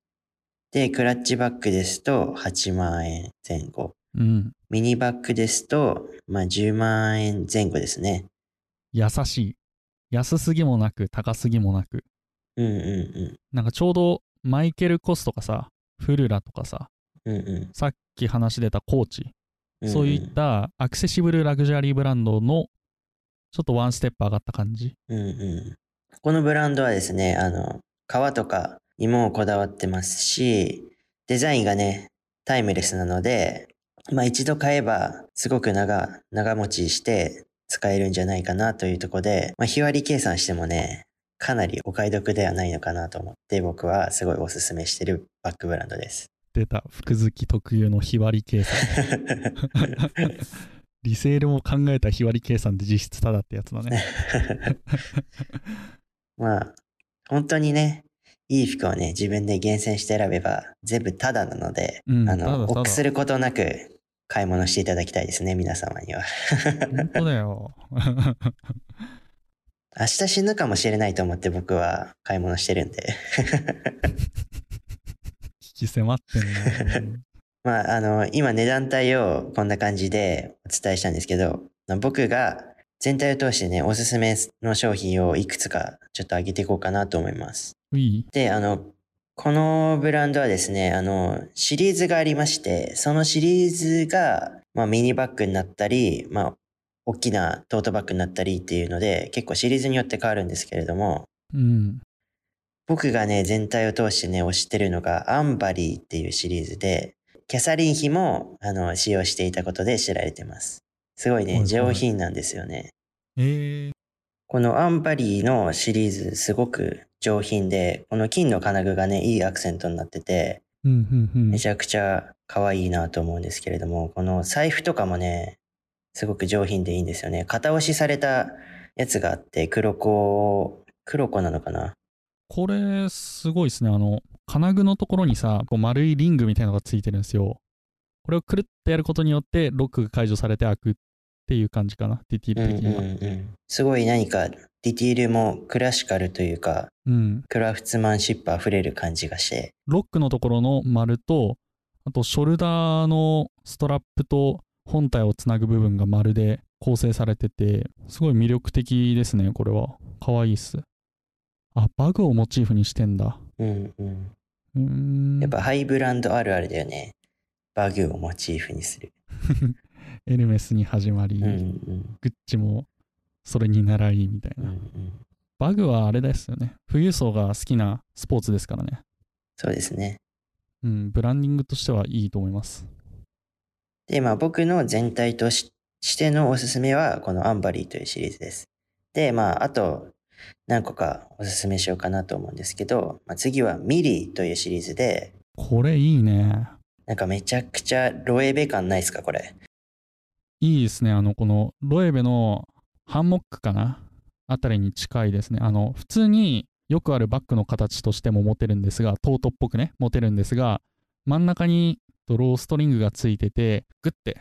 [SPEAKER 2] で、クラッチバッグですと8万円前後。
[SPEAKER 1] うん。
[SPEAKER 2] ミニバッグですと、まあ10万円前後ですね。
[SPEAKER 1] 優しい。安すぎもなく、高すぎもなく。
[SPEAKER 2] うんうん
[SPEAKER 1] なんかちょうどマイケル・コスとかさ、フルラとかさ、
[SPEAKER 2] うん。うんうん
[SPEAKER 1] さっき話出たコーチ、
[SPEAKER 2] うんうん。
[SPEAKER 1] そういったアクセシブルラグジュアリーブランドのちょっとワンステップ上がった感じ。
[SPEAKER 2] うんうん。このブランドはですね、あの、革とかにもこだわってますし、デザインがね、タイムレスなので、まあ一度買えばすごく長、長持ちして使えるんじゃないかなというところで、まあ日割り計算してもね、かなりお買い得ではないのかなと思って僕はすごいおすすめしてるバッグブランドです。
[SPEAKER 1] 出た服好き特有の日割り計算。リセールも考えた日割り計算で実質ただってやつだね。
[SPEAKER 2] まあ、本当にね、いい服をね、自分で厳選して選べば、全部タダなので、
[SPEAKER 1] うん
[SPEAKER 2] あの、臆することなく買い物していただきたいですね、皆様には。
[SPEAKER 1] 本当だよ。
[SPEAKER 2] 明日死ぬかもしれないと思って僕は買い物してるんで。
[SPEAKER 1] 引き迫ってんな。
[SPEAKER 2] まあ、あの、今値段帯をこんな感じでお伝えしたんですけど、僕が全体を通してね、おすすめの商品をいくつかちょっと上げていこうかなと思います。で、あの、このブランドはですね、あの、シリーズがありまして、そのシリーズが、まあ、ミニバッグになったり、まあ、大きなトートバッグになったりっていうので、結構シリーズによって変わるんですけれども、
[SPEAKER 1] うん。
[SPEAKER 2] 僕がね、全体を通してね、推してるのが、アンバリーっていうシリーズで、キャサリン妃も、あの、使用していたことで知られてます。すごいね、上品なんですよね。
[SPEAKER 1] えー、
[SPEAKER 2] このアンバリーのシリーズ、すごく上品で、この金の金具がね、いいアクセントになってて、
[SPEAKER 1] うんうんうん
[SPEAKER 2] め。ちゃくちゃ可愛いなと思うんですけれども、この財布とかもね、すごく上品でいいんですよね。型押しされたやつがあって、黒子、黒子なのかな？
[SPEAKER 1] これ、すごいですね。あの、金具のところにさ、こう丸いリングみたいなのがついてるんですよ。これをくるってやることによって、ロックが解除されて開くっていう感じかな、ディティール的には。
[SPEAKER 2] うんうんうん、すごい何かディティールもクラシカルというか、
[SPEAKER 1] うん。
[SPEAKER 2] クラフトマンシップあふれる感じがして、
[SPEAKER 1] ロックのところの丸と、あとショルダーのストラップと本体をつなぐ部分が丸で構成されてて、すごい魅力的ですね、これは。かわいいっす。あ、バグをモチーフにしてんだ。
[SPEAKER 2] うんうん。
[SPEAKER 1] うーん。
[SPEAKER 2] やっぱハイブランドあるあるだよね。バグをモチーフにする。
[SPEAKER 1] エルメスに始まり、
[SPEAKER 2] うんうん
[SPEAKER 1] グッチもそれに習いみたいな。
[SPEAKER 2] うんうん。
[SPEAKER 1] バグはあれですよね。富裕層が好きなスポーツですからね。
[SPEAKER 2] そうですね。
[SPEAKER 1] うん、ブランディングとしてはいいと思います。
[SPEAKER 2] で、まあ僕の全体とししてのおすすめはこのアンバリーというシリーズです。で、まああと何個かおすすめしようかなと思うんですけど、まあ、次はミリーというシリーズで、
[SPEAKER 1] これいいね。
[SPEAKER 2] なんかめちゃくちゃロエベ感ないですかこれ。
[SPEAKER 1] いいですね。あの、このロエベのハンモックかな？あたりに近いですね。あの、普通によくあるバッグの形としても持てるんですが、トートっぽくね、持てるんですが、真ん中にローストリングがついてて、グッて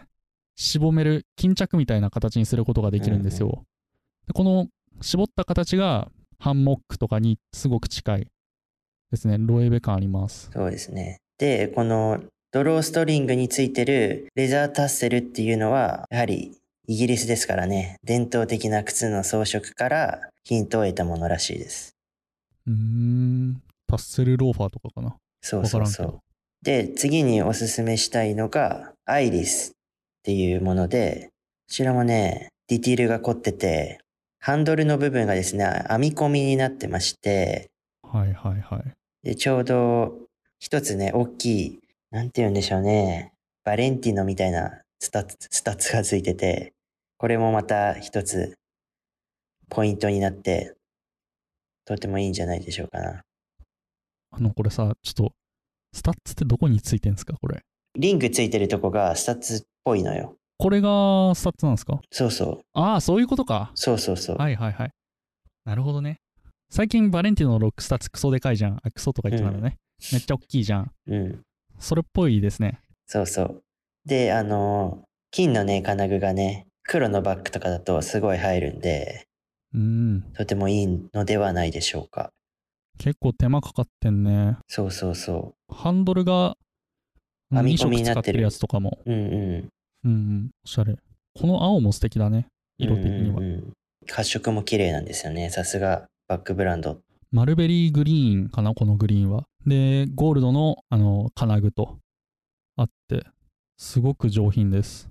[SPEAKER 1] 絞める巾着みたいな形にすることができるんですよ。でこの絞った形がハンモックとかにすごく近いですね。ロエベ感あります。
[SPEAKER 2] そうですね。で、このドローストリングについてるレザータッセルっていうのは、やはりイギリスですからね、伝統的な靴の装飾からヒントを得たものらしいです。
[SPEAKER 1] うーん、タッセルローファーとかかな。
[SPEAKER 2] そうそうそう。。で、次におすすめしたいのが、アイリスっていうもので、こちらもね、ディティールが凝ってて、ハンドルの部分がですね、編み込みになってまして、
[SPEAKER 1] はいはいはい。
[SPEAKER 2] で、ちょうど一つね、大きい、なんて言うんでしょうね、バレンティノみたいなスタッズ、スタッズがついてて、これもまた一つポイントになって、とてもいいんじゃないでしょうかな。
[SPEAKER 1] あの、これさ、ちょっと、スタッズってどこについてんですかこれ？
[SPEAKER 2] リングついてるとこがスタッズっぽいのよ。
[SPEAKER 1] これがスタッズなんですか？
[SPEAKER 2] そうそう。
[SPEAKER 1] ああ、そういうことか。
[SPEAKER 2] そうそうそう。
[SPEAKER 1] はいはいはい。なるほどね。最近バレンティノのロックスタッズクソでかいじゃん。あ、クソとか言ってたのね。めっちゃ大きいじゃん。
[SPEAKER 2] うん。
[SPEAKER 1] それっぽいですね。
[SPEAKER 2] そうそう。で、あの、金のね、金具がね、黒のバッグとかだとすごい入るんで、
[SPEAKER 1] うん。
[SPEAKER 2] とてもいいのではないでしょうか。
[SPEAKER 1] 結構手間かかってんね。
[SPEAKER 2] そうそうそ
[SPEAKER 1] ハンドルが
[SPEAKER 2] 編み
[SPEAKER 1] 2色
[SPEAKER 2] 込みになってる
[SPEAKER 1] 使ってるやつとかも。
[SPEAKER 2] う。うんうん。
[SPEAKER 1] うんうん。おしゃれ。この青も素敵だね。色的には。
[SPEAKER 2] うんうんうん発色も綺麗なんですよね。さすがバックブランド。
[SPEAKER 1] マルベリーグリーンかなこのグリーンは。で、ゴールドのあの金具とあって、すごく上品です。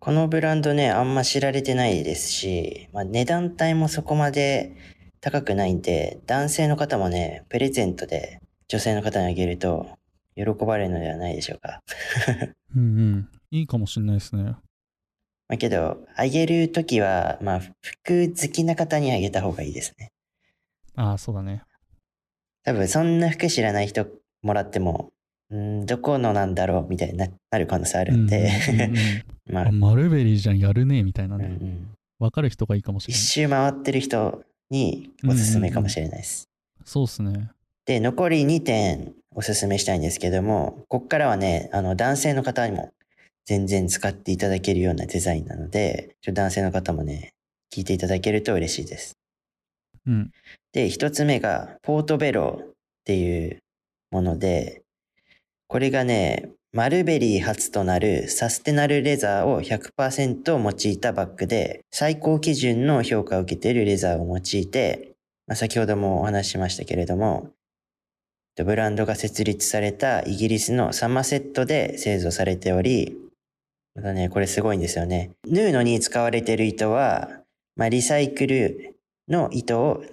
[SPEAKER 2] このブランドね、あんま知られてないですし、まあ、値段帯もそこまで高くないんで、男性の方もね、プレゼントで女性の方にあげると喜ばれるのではないでしょうか。
[SPEAKER 1] うんうん。いいかもしんないですね。
[SPEAKER 2] まあ、けど、あげるときは、まあ、服好きな方にあげた方がいいですね。
[SPEAKER 1] ああ、そうだね。
[SPEAKER 2] 多分、そんな服知らない人もらっても、んーどこのなんだろうみたいにななる可能性あるんで、
[SPEAKER 1] マルベリーじゃん、やるね、みたいな
[SPEAKER 2] うんう
[SPEAKER 1] ね。
[SPEAKER 2] ん、
[SPEAKER 1] わかる人がいいかもしれ
[SPEAKER 2] 一
[SPEAKER 1] ない。
[SPEAKER 2] 周回ってる人におすすめかもしれないです。
[SPEAKER 1] そうっすね。
[SPEAKER 2] で、残り2点おすすめしたいんですけども、こっからはね、あの、男性の方にも全然使っていただけるようなデザインなので、男性の方もね、聞いていただけると嬉しいです。で、一つ目が、ポートベロっていうもので、これがね、マルベリー初となるサステナルレザーを100%用いたバッグで、最高基準の評価を受けているレザーを用いて、まあ、先ほどもお話ししましたけれども、ブランドが設立されたイギリスのサマセットで製造されており、またね、これすごいんですよね。縫うのに使われている糸は、まあ、リサイクルの糸を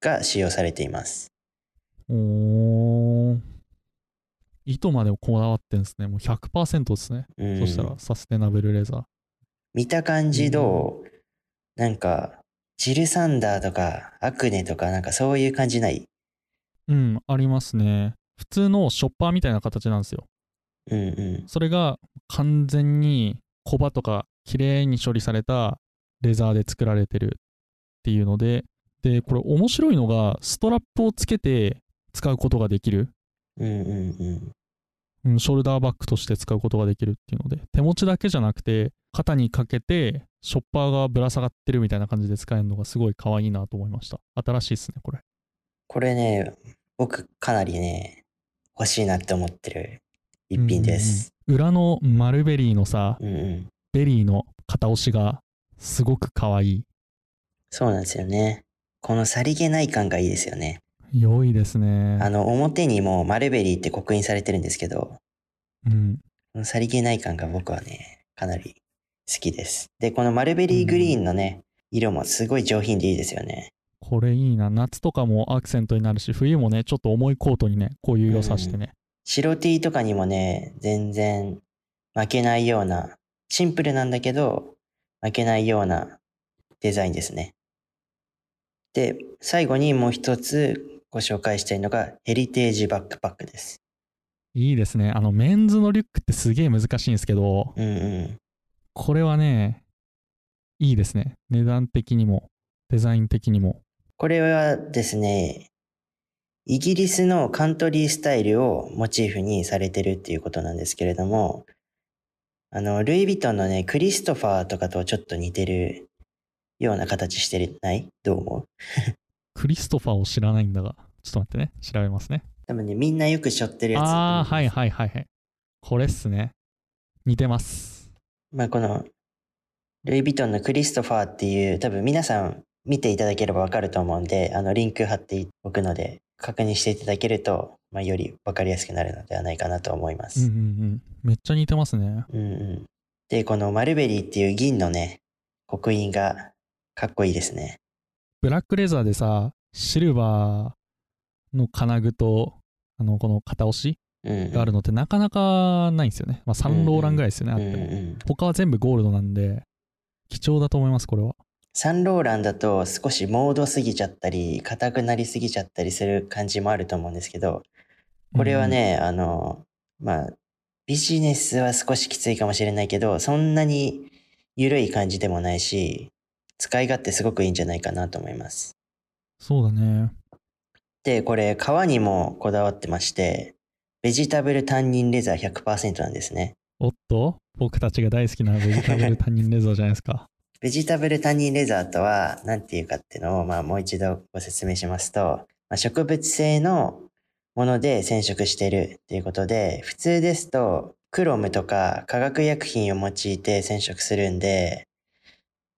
[SPEAKER 2] が使用されています。
[SPEAKER 1] おー。糸までこだわってんですね。もう100%ですね。
[SPEAKER 2] うん
[SPEAKER 1] そしたらサステナブルレザー。
[SPEAKER 2] 見た感じどう、なんか、ジルサンダーとかアクネとかなんかそういう感じない？
[SPEAKER 1] うん、ありますね。普通のショッパーみたいな形なんですよ。
[SPEAKER 2] うんうん。
[SPEAKER 1] それが完全にコバとか綺麗に処理されたレザーで作られてるっていうので、で、これ面白いのがストラップをつけて使うことができる。
[SPEAKER 2] うんうんうん。
[SPEAKER 1] うん、ショルダーバッグとして使うことができるっていうので、手持ちだけじゃなくて、肩にかけて、ショッパーがぶら下がってるみたいな感じで使えるのがすごい可愛いなと思いました。新しいですね、これ。
[SPEAKER 2] これね、僕かなりね、欲しいなって思ってる一品です。
[SPEAKER 1] うんうんうん。裏のマルベリーのさ、
[SPEAKER 2] うんうん。
[SPEAKER 1] ベリーの型押しがすごく可愛い。
[SPEAKER 2] そうなんですよね。このさりげない感がいいですよね。
[SPEAKER 1] 良いですね。
[SPEAKER 2] あの、表にもマルベリーって刻印されてるんですけど、
[SPEAKER 1] うん。
[SPEAKER 2] このさりげない感が僕はね、かなり好きです。で、このマルベリーグリーンのね、色もすごい上品でいいですよね。
[SPEAKER 1] これいいな。夏とかもアクセントになるし、冬もね、ちょっと重いコートにね、こういう色さしてね。
[SPEAKER 2] 白 T とかにもね、全然負けないような、シンプルなんだけど、負けないようなデザインですね。で、最後にもう一つご紹介したいのが、ヘリテージバックパックです。
[SPEAKER 1] いいですね。あの、メンズのリュックってすげえ難しいんですけど、
[SPEAKER 2] うんうん。
[SPEAKER 1] これはね、いいですね。値段的にも、デザイン的にも。
[SPEAKER 2] これはですね、イギリスのカントリースタイルをモチーフにされてるっていうことなんですけれども、あの、ルイ・ヴィトンのね、クリストファーとかとちょっと似てるような形してない？どう思う？
[SPEAKER 1] クリストファーを知らないんだが、ちょっと待ってね、調べますね。
[SPEAKER 2] 多分ね、みんなよく背負ってるやつ。
[SPEAKER 1] ああ、はいはいはいはい。これっすね。似てます。
[SPEAKER 2] まあ、この、ルイ・ヴィトンのクリストファーっていう、多分皆さん見ていただければわかると思うんで、あの、リンク貼っておくので、確認していただけると、まあ、よりわかりやすくなるのではないかなと思いま
[SPEAKER 1] うんう
[SPEAKER 2] す。
[SPEAKER 1] んうん。めっちゃ似てますね。
[SPEAKER 2] うんうん。で、このマルベリーっていう銀のね、刻印がかっこいいですね。
[SPEAKER 1] ブラックレザーでさ、シルバーの金具と、あの、この片押し
[SPEAKER 2] うん、うん。
[SPEAKER 1] があるのってなかなかないんですよね。まあ、サンローランぐらいですよね、あ
[SPEAKER 2] うん
[SPEAKER 1] っても。
[SPEAKER 2] うん。
[SPEAKER 1] 他は全部ゴールドなんで、貴重だと思います、これは。
[SPEAKER 2] サンローランだと少しモードすぎちゃったり、硬くなりすぎちゃったりする感じもあると思うんですけど、これはね、あの、まあ、ビジネスは少しきついかもしれないけど、そんなに緩い感じでもないし、使い勝手すごくいいんじゃないかなと思います。
[SPEAKER 1] そうだね。
[SPEAKER 2] で、これ、皮にもこだわってまして、ベジタブルタンニンレザー100%なんですね。
[SPEAKER 1] おっと？僕たちが大好きなベジタブル他人レザーじゃないですか。
[SPEAKER 2] ベジタブルタンニンレザーとは何ていうかっていうのを、まあ、もう一度ご説明しますと、まあ、植物性のもので染色しているっていうことで、普通ですとクロムとか化学薬品を用いて染色するんで、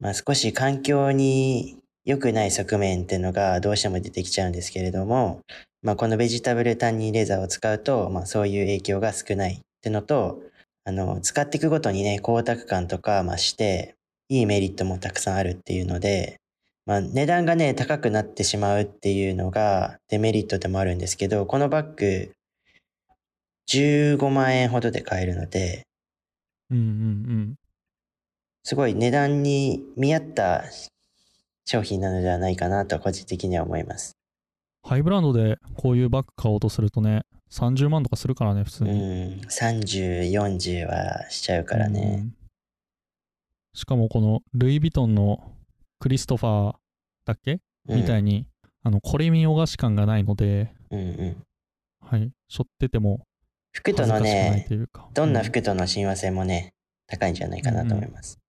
[SPEAKER 2] まあ、少し環境に良くない側面っていうのがどうしても出てきちゃうんですけれども、まあ、このベジタブルタンニンレザーを使うと、まあ、そういう影響が少ないっていうのと、あの、使っていくごとにね、光沢感とか増して、いいメリットもたくさんあるっていうので、まあ、値段がね、高くなってしまうっていうのがデメリットでもあるんですけど、このバッグ、15万円ほどで買えるので、
[SPEAKER 1] うんうんうん。
[SPEAKER 2] すごい値段に見合った商品なのではないかなと個人的には思います。
[SPEAKER 1] ハイブランドでこういうバッグ買おうとするとね、30万とかするからね、普通
[SPEAKER 2] う
[SPEAKER 1] に。
[SPEAKER 2] ん、30、40はしちゃうから
[SPEAKER 1] う
[SPEAKER 2] ね。
[SPEAKER 1] んしかもこのルイ・ヴィトンのクリストファーだっけ？みたいに、あの、これ見よがし感がないので、
[SPEAKER 2] うんうん。
[SPEAKER 1] はい。背負ってても
[SPEAKER 2] 服とのね。どんな
[SPEAKER 1] う
[SPEAKER 2] 服との親和性もね、高いんじゃないかなと思います。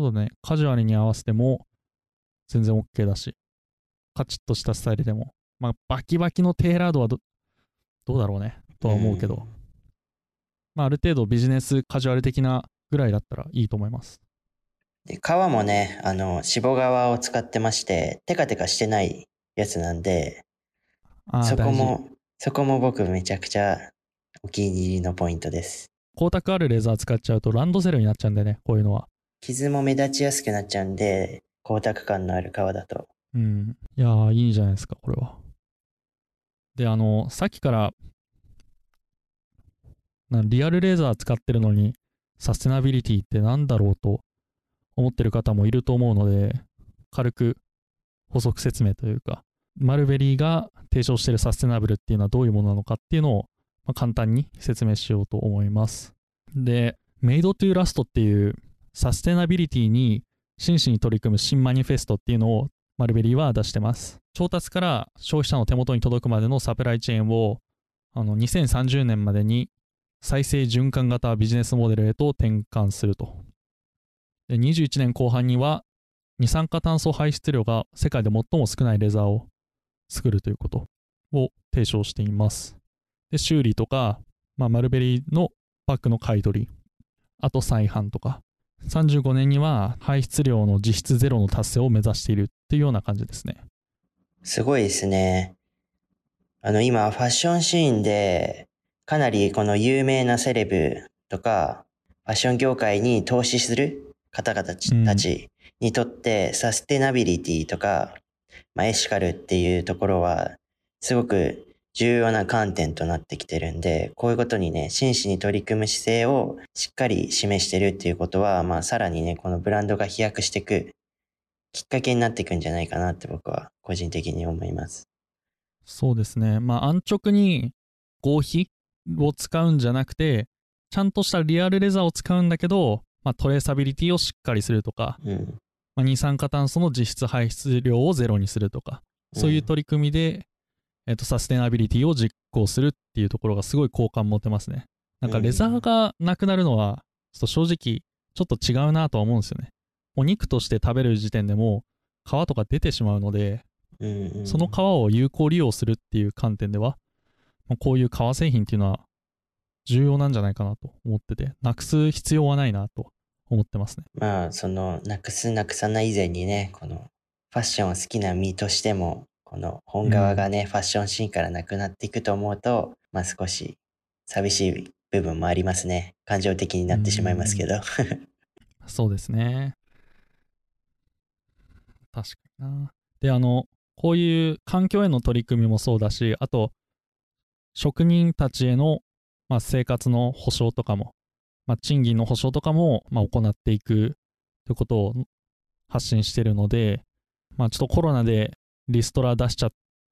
[SPEAKER 1] そうだね。カジュアルに合わせても全然 OK だし、カチッとしたスタイルでも、まあ、バキバキのテーラードはどどうだろうね。とは思うけど、まあ、ある程度ビジネスカジュアル的なぐらいだったらいいと思います。
[SPEAKER 2] で皮もね、あの、脂肪側を使ってまして、テカテカしてないやつなんで、そこ。も、そこも僕めちゃくちゃお気に入りのポイントです。
[SPEAKER 1] 光沢あるレーザー使っちゃうとランドセルになっちゃうんだよね、こういうのは。
[SPEAKER 2] 傷も目立ちやすくなっちゃうんで、光沢感のある皮だと。
[SPEAKER 1] うん。いやー、いいんじゃないですか、これは。で、あの、さっきから、なリアルレーザー使ってるのに、サステナビリティってなんだろうと思ってる方もいると思うので、軽く補足説明というか、マルベリーが提唱しているサステナブルっていうのはどういうものなのかっていうのを、まあ、簡単に説明しようと思います。で、メイドトゥーラストっていうサステナビリティに真摯に取り組む新マニフェストっていうのをマルベリーは出してます。調達から消費者の手元に届くまでのサプライチェーンをあの2030年までに再生循環型ビジネスモデルへと転換すると。で21年後半には二酸化炭素排出量が世界で最も少ないレザーを作るということを提唱しています。で修理とか、まあ、マルベリーのパックの買い取り、あと再販とか、35年には排出量の実質ゼロの達成を目指しているっていうような感じですね。
[SPEAKER 2] すごいですね。あの、今、ファッションシーンで、かなりこの有名なセレブとか、ファッション業界に投資する方々たち
[SPEAKER 1] うん
[SPEAKER 2] たちにとって、サステナビリティとか、まあ、エシカルっていうところは、すごく重要な観点となってきてるんで、こういうことにね、真摯に取り組む姿勢をしっかり示してるっていうことは、まあ、さらにね、このブランドが飛躍していくきっかけになっていくんじゃないかなって僕は個人的に思います。
[SPEAKER 1] そうですね。まあ安直に合皮を使うんじゃなくて、ちゃんとしたリアルレザーを使うんだけど、まあ、トレーサビリティをしっかりするとか、
[SPEAKER 2] うん。
[SPEAKER 1] まあ、二酸化炭素の実質排出量をゼロにするとか、そういう取り組みで、えっと、サステナビリティを実行するっていうところがすごい好感持てますね。なんかレザーがなくなるのは、ちょっと正直、ちょっと違うなとは思うんですよね。お肉として食べる時点でも皮とか出てしまうので、その皮を有効利用するっていう観点では、まあこういう革製品っていうのは重要なんじゃないかなと思ってて、なくす必要はないなと思ってますね。
[SPEAKER 2] まあ、その、なくすなくさない以前にね、この、ファッションを好きな身としても、この本側がね、ファッションシーンからなくなっていくと思うと、まあ少し寂しい部分もありますね。感情的になってしまいますけど。
[SPEAKER 1] そうですね。確かにな。で、あの、こういう環境への取り組みもそうだし、あと、職人たちへの、まあ、生活の保障とかも、まあ、賃金の保障とかも、まあ、行っていくということを発信してるので、まあ、ちょっとコロナでリストラ出しちゃ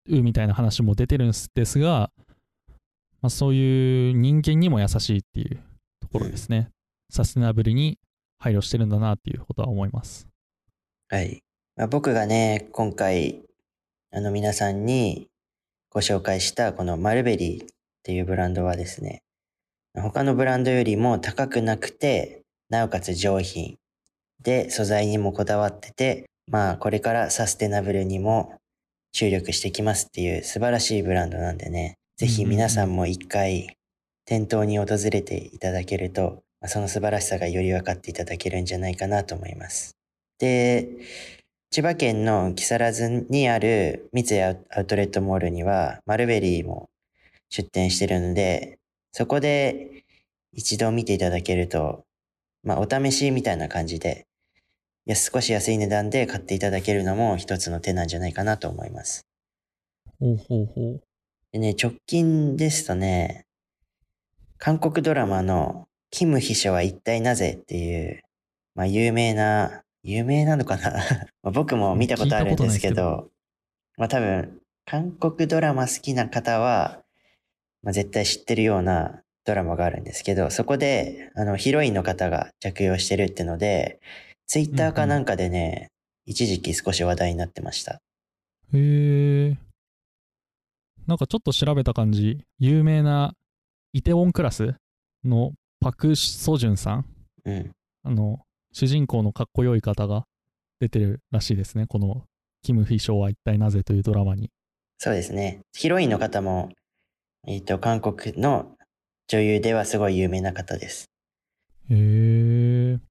[SPEAKER 1] うみたいな話も出てるんですが、まあ、そういう人間にも優しいっていうところですね。サステナブルに配慮してるんだなっていうことは思います。
[SPEAKER 2] はい。まあ、僕がね、今回、あの皆さんにご紹介したこのマルベリーっていうブランドはですね、他のブランドよりも高くなくて、なおかつ上品で素材にもこだわってて、まあこれからサステナブルにも注力してきますっていう素晴らしいブランドなんでね、ぜひ皆さんも一回店頭に訪れていただけると、まあその素晴らしさがより分かっていただけるんじゃないかなと思います。で、千葉県の木更津にある三井アウトレットモールにはマルベリーも出店してるので、そこで一度見ていただけると、まあお試しみたいな感じで、少し安い値段で買っていただけるのも一つの手なんじゃないかなと思います。
[SPEAKER 1] ほうほうほう。
[SPEAKER 2] でね、直近ですとね、韓国ドラマのキム秘書は一体なぜっていう、まあ有名な、有名なのかな？まあ僕も見たことあるんですけど、まあ多分、韓国ドラマ好きな方は、まあ絶対知ってるようなドラマがあるんですけど、そこで、あの、ヒロインの方が着用してるってので、ツイッターかなんかでね、一時期少し話題になってました。
[SPEAKER 1] へえ。なんかちょっと調べた感じ、有名なイテウォンクラスのパク・ソジュンさん、
[SPEAKER 2] うん。
[SPEAKER 1] あの、主人公のかっこよい方が出てるらしいですね。この、キム・フィショーは一体なぜというドラマに。
[SPEAKER 2] そうですね。ヒロインの方も、えっ、と、韓国の女優ではすごい有名な方です。
[SPEAKER 1] へえ。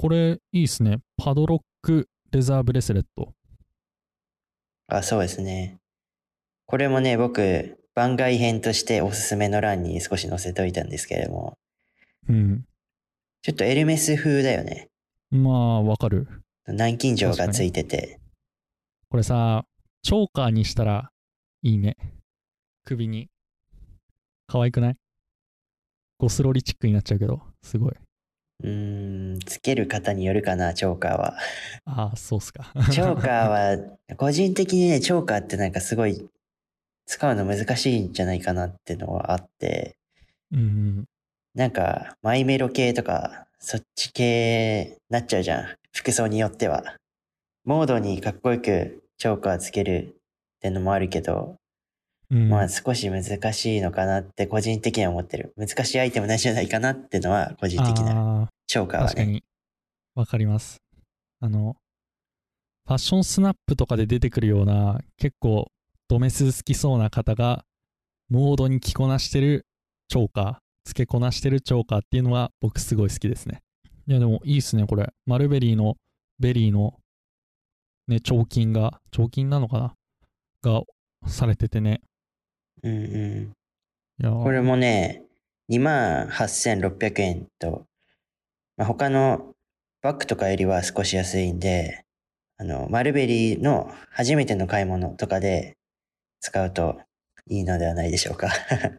[SPEAKER 1] これ、いいっすね。パドロック・レザーブレスレット。
[SPEAKER 2] あ、そうですね。これもね、僕、番外編としておすすめの欄に少し載せておいたんですけれども、
[SPEAKER 1] うん。
[SPEAKER 2] ちょっとエルメス風だよね。
[SPEAKER 1] まあ、わかる。
[SPEAKER 2] 南京錠がついてて。
[SPEAKER 1] これさ、チョーカーにしたらいいね。首に。可愛くない？ゴスロリチックになっちゃうけど、すごい。
[SPEAKER 2] うーん、つける方によるかな、チョーカーは。
[SPEAKER 1] ああ、そうっすか。
[SPEAKER 2] チョーカーは、個人的にね、チョーカーってなんかすごい使うの難しいんじゃないかなってのはあって、
[SPEAKER 1] うんうん。
[SPEAKER 2] なんか、マイメロ系とか、そっち系なっちゃうじゃん。服装によっては。モードにかっこよくチョーカーつけるってのもあるけど、
[SPEAKER 1] うん、
[SPEAKER 2] まあ少し難しいのかなって個人的には思ってる。難しいアイテムなんじゃないかなってのは個人的な。
[SPEAKER 1] あ
[SPEAKER 2] チョーカーはね。
[SPEAKER 1] ー確かに。わかります。あの、ファッションスナップとかで出てくるような、結構、ドメス好きそうな方が、モードに着こなしてるチョーカー、付けこなしてるチョーカーっていうのは僕すごい好きですね。いやでもいいっすね、これ。マルベリーの、ベリーの、ね、彫金が、彫金なのかな？がされててね。
[SPEAKER 2] うんうん。
[SPEAKER 1] いやー
[SPEAKER 2] これもね、28,600円と、まあ、他のバッグとかよりは少し安いんで、あの、マルベリーの初めての買い物とかで使うといいのではないでしょうか。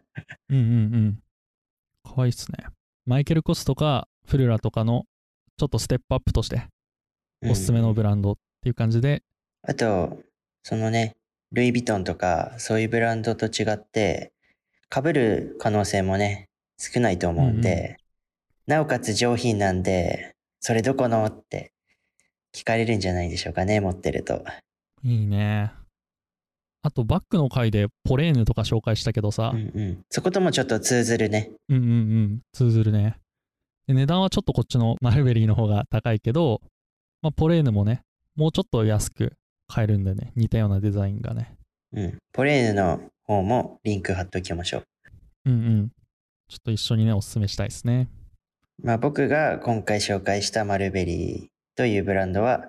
[SPEAKER 1] うんうんうん。かわいいっすね。マイケル・コスとかフルラとかのちょっとステップアップとしておすすめのブランドっていう感じで、
[SPEAKER 2] あと、そのね、ルイ・ヴィトンとか、そういうブランドと違って、被る可能性もね、少ないと思うんで、なおかつ上品なんで、それどこのって聞かれるんじゃないでしょうかね、持ってると。
[SPEAKER 1] いいね。あとバッグの回でポレーヌとか紹介したけどさ
[SPEAKER 2] うん、うん。そこともちょっと通ずるね。
[SPEAKER 1] うんうんうん、通ずるね。で値段はちょっとこっちのマルベリーの方が高いけど、まあ、ポレーヌもね、もうちょっと安く買えるんでね、似たようなデザインがね。
[SPEAKER 2] うん。ポレーヌの方もリンク貼っておきましょう。
[SPEAKER 1] うんうん。ちょっと一緒にね、おすすめしたいですね。
[SPEAKER 2] まあ僕が今回紹介したマルベリーというブランドは、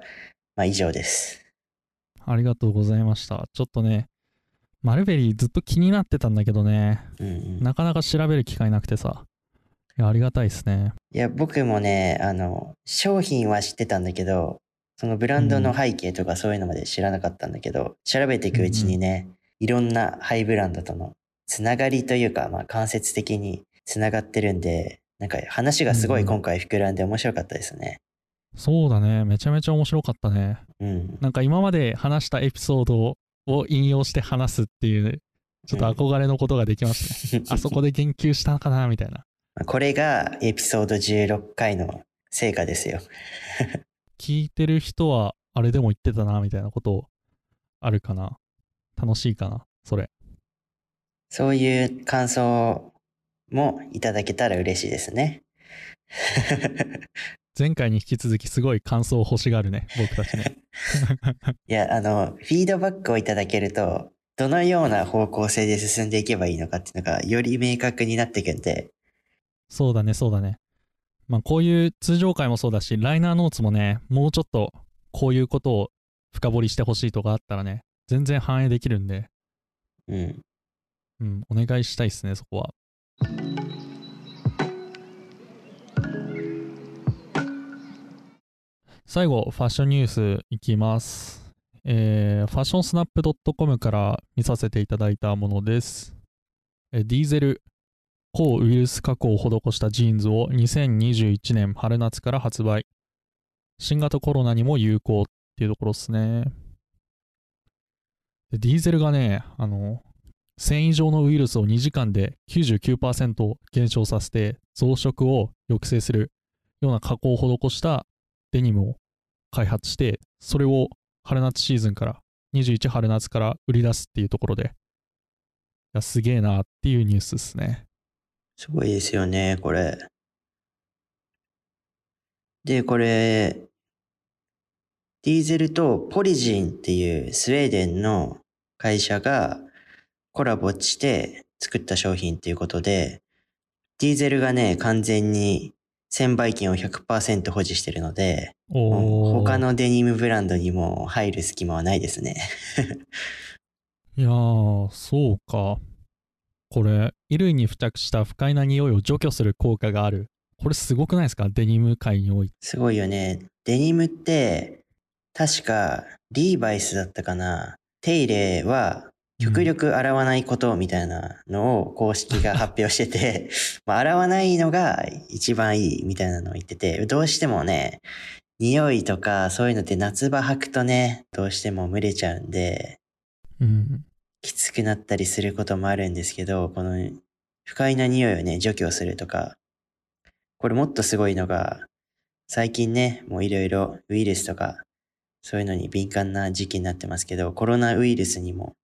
[SPEAKER 2] まあ以上です。
[SPEAKER 1] ありがとうございました。ちょっとね、マルベリーずっと気になってたんだけどね、
[SPEAKER 2] うんうん。
[SPEAKER 1] なかなか調べる機会なくてさ。いや、ありがたいですね。
[SPEAKER 2] いや、僕もね、あの、商品は知ってたんだけど、そのブランドの背景とかそういうのまで知らなかったんだけど、調べていくうちにね、いろんなハイブランドとのつながりというか、まあ間接的につながってるんで、なんか話がすごい今回膨らんで面白かったですね。
[SPEAKER 1] そうだね、めちゃめちゃ面白かったね。
[SPEAKER 2] うん。
[SPEAKER 1] なんか今まで話したエピソードを引用して話すっていう、ちょっと憧れのことができますね。あそこで言及したのかなみたいな。
[SPEAKER 2] これがエピソード16回の成果ですよ。
[SPEAKER 1] 聞いてる人はあれでも言ってたなみたいなことあるかな？楽しいかな、それ。
[SPEAKER 2] そういう感想もいただけたら嬉しいですね。
[SPEAKER 1] 前回に引き続きすごい感想を欲しがるね、僕たちね。
[SPEAKER 2] いや、あの、フィードバックをいただけると、どのような方向性で進んでいけばいいのかっていうのが、より明確になっていくんで、
[SPEAKER 1] そうだね、そうだね。まあこういう通常回もそうだし、ライナーノーツもね、もうちょっとこういうことを深掘りしてほしいとかあったらね、全然反映できるんで、
[SPEAKER 2] うん。
[SPEAKER 1] うん、お願いしたいですね、そこは。最後、ファッションニュースいきます。えー、ファッションスナップ .com から見させていただいたものです。えーディーゼル、抗ウイルス加工を施したジーンズを2021年春夏から発売。新型コロナにも有効っていうところですね。ディーゼルがね、あの、繊維状のウイルスを2時間で99%減少させて増殖を抑制するような加工を施したデニムを開発してそれを春夏シーズンから21春夏から売り出すっていうところでやすげえなっていうニュースですね。
[SPEAKER 2] すごいですよね、これ。で、これ、ディーゼルとポリジンっていうスウェーデンの会社がコラボして作った商品っていうことで、ディーゼルがね、完全に1000倍金を100%保持してるので、他のデニムブランドにも入る隙間はないですね。
[SPEAKER 1] いやー、そうか。これ、衣類に付着した不快な匂いを除去する効果がある。これすごくないですか？デニム界において。
[SPEAKER 2] すごいよね。デニムって、確かリーバイスだったかな？手入れは極力洗わないことみたいなのを公式が発表してて、まあ洗わないのが一番いいみたいなのを言ってて、どうしてもね、匂いとかそういうのって夏場履くとね、どうしても蒸れちゃうんで、
[SPEAKER 1] うん。
[SPEAKER 2] きつくなったりすることもあるんですけど、この不快な匂いをね、除去するとか、これもっとすごいのが、最近ね、もういろいろウイルスとか、そういうのに敏感な時期になってますけど、コロナウイルスにも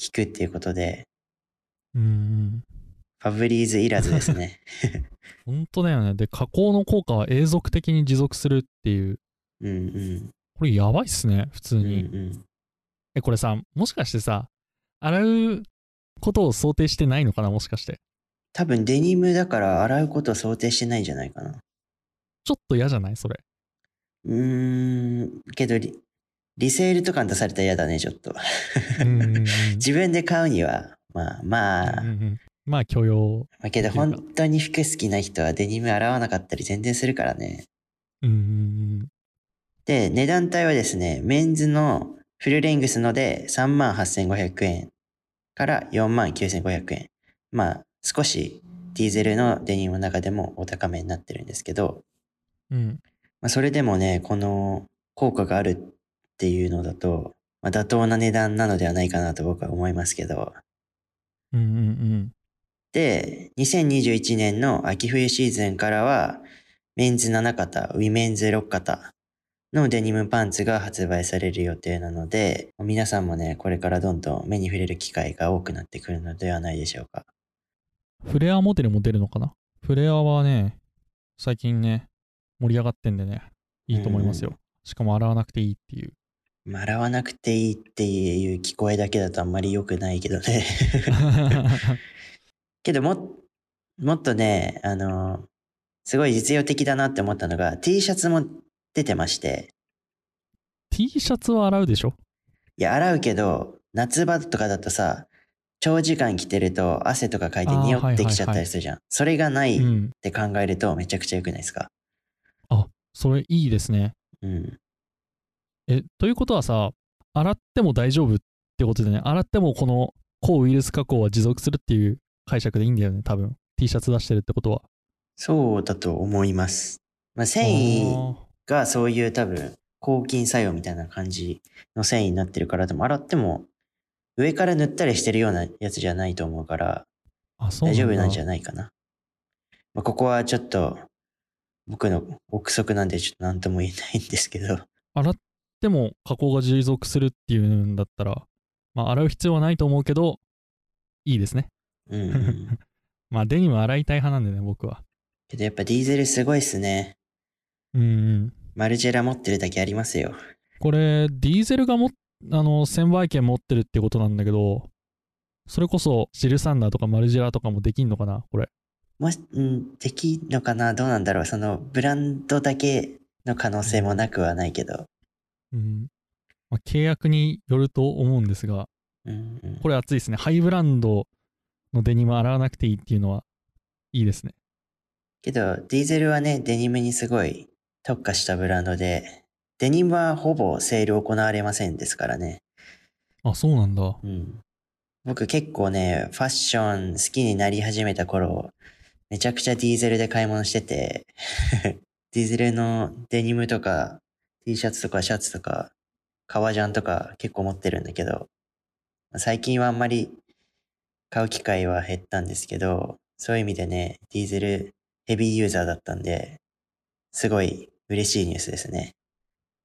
[SPEAKER 2] 効くっていうことで、
[SPEAKER 1] うんうん。
[SPEAKER 2] ファブリーズいらずですね。
[SPEAKER 1] 本当だよね。で、加工の効果は永続的に持続するっていう。
[SPEAKER 2] うんうん。
[SPEAKER 1] これやばいっすね、普通
[SPEAKER 2] うん
[SPEAKER 1] に。
[SPEAKER 2] うん。
[SPEAKER 1] え、これさ、もしかしてさ、洗うことを想定してないのかなもしかして。
[SPEAKER 2] 多分デニムだから洗うことを想定してないんじゃないかな。
[SPEAKER 1] ちょっと嫌じゃない？それ。
[SPEAKER 2] うーん、けどリ、リセールとかに出されたら嫌だね、ちょっと。自分で買うには、まあまあ、
[SPEAKER 1] うんうんまあ許容。
[SPEAKER 2] まあけど本当に服好きな人はデニム洗わなかったり全然するからね。
[SPEAKER 1] うんうん
[SPEAKER 2] で、値段帯はですね、メンズのフルレングスので38,500円から49,500円。まあ少しディーゼルのデニムの中でもお高めになってるんですけど、
[SPEAKER 1] うん。うん。
[SPEAKER 2] まあ、それでもね、この効果があるっていうのだと、まあ、妥当な値段なのではないかなと僕は思いますけど。
[SPEAKER 1] うんうんうん。
[SPEAKER 2] で、2021年の秋冬シーズンからは、メンズ7型、ウィメンズ6型のデニムパンツが発売される予定なので、皆さんもね、これからどんどん目に触れる機会が多くなってくるのではないでしょうか。
[SPEAKER 1] フレアモデルも出るのかな？フレアはね、最近ね、盛り上がってんでね、いいと思いますよ。しかも洗わなくていいっていう。
[SPEAKER 2] まあ洗わなくていいっていう聞こえだけだとあんまり良くないけどね。けども、もっとね、あの、すごい実用的だなって思ったのが T シャツも出てまして、
[SPEAKER 1] T シャツは洗うでしょ？
[SPEAKER 2] いや、洗うけど、夏場とかだとさ、長時間着てると汗とかかいて匂ってきちゃっ
[SPEAKER 1] はいはいはい
[SPEAKER 2] たりするじゃん。それがないっ
[SPEAKER 1] うん。
[SPEAKER 2] て考えるとめちゃくちゃ良くないですか？
[SPEAKER 1] それいいですね。
[SPEAKER 2] うん。
[SPEAKER 1] え、ということはさ、洗っても大丈夫ってことでね、洗ってもこの抗ウイルス加工は持続するっていう解釈でいいんだよね、多分。T シャツ出してるってことは。
[SPEAKER 2] そうだと思います。まあ、繊維がそういう多分、抗菌作用みたいな感じの繊維になってるから、でも洗っても上から塗ったりしてるようなやつじゃないと思うから、大丈夫なんじゃ
[SPEAKER 1] ゃ
[SPEAKER 2] ないかな。まあ、ここはちょっと僕の憶測なんでちょっと何とも言えないんですけど、
[SPEAKER 1] 洗っても加工が持続するっていうんだったら、まあ、洗う必要はないと思うけど、いいですね。
[SPEAKER 2] うんうん。
[SPEAKER 1] まあ、デニム洗いたい派なんでね、僕は。
[SPEAKER 2] けどやっぱディーゼルすごいっすね。
[SPEAKER 1] うんうん。
[SPEAKER 2] マルジェラ持ってるだけありますよ。
[SPEAKER 1] これ、ディーゼルがもあの1000倍券持ってるってことなんだけど、それこそジルサンダーとかマルジェラとかもできんのかなこれ。
[SPEAKER 2] もし、うん、できんのかな？どうなんだろう？そのブランドだけの可能性もなくはないけど。
[SPEAKER 1] うん。まあ、契約によると思うんですが、
[SPEAKER 2] うんうん、
[SPEAKER 1] これ熱いですね。ハイブランドのデニム洗わなくていいっていうのはいいですね。
[SPEAKER 2] けど、ディーゼルはね、デニムにすごい特化したブランドで、デニムはほぼセール行われませんですからね。
[SPEAKER 1] あ、そうなんだ。
[SPEAKER 2] うん。僕結構ね、ファッション好きになり始めた頃、めちゃくちゃディーゼルで買い物してて、ディーゼルのデニムとか、T シャツとかシャツとか、革ジャンとか結構持ってるんだけど、最近はあんまり買う機会は減ったんですけど、そういう意味でね、ディーゼルヘビーユーザーだったんで、すごい嬉しいニュースですね。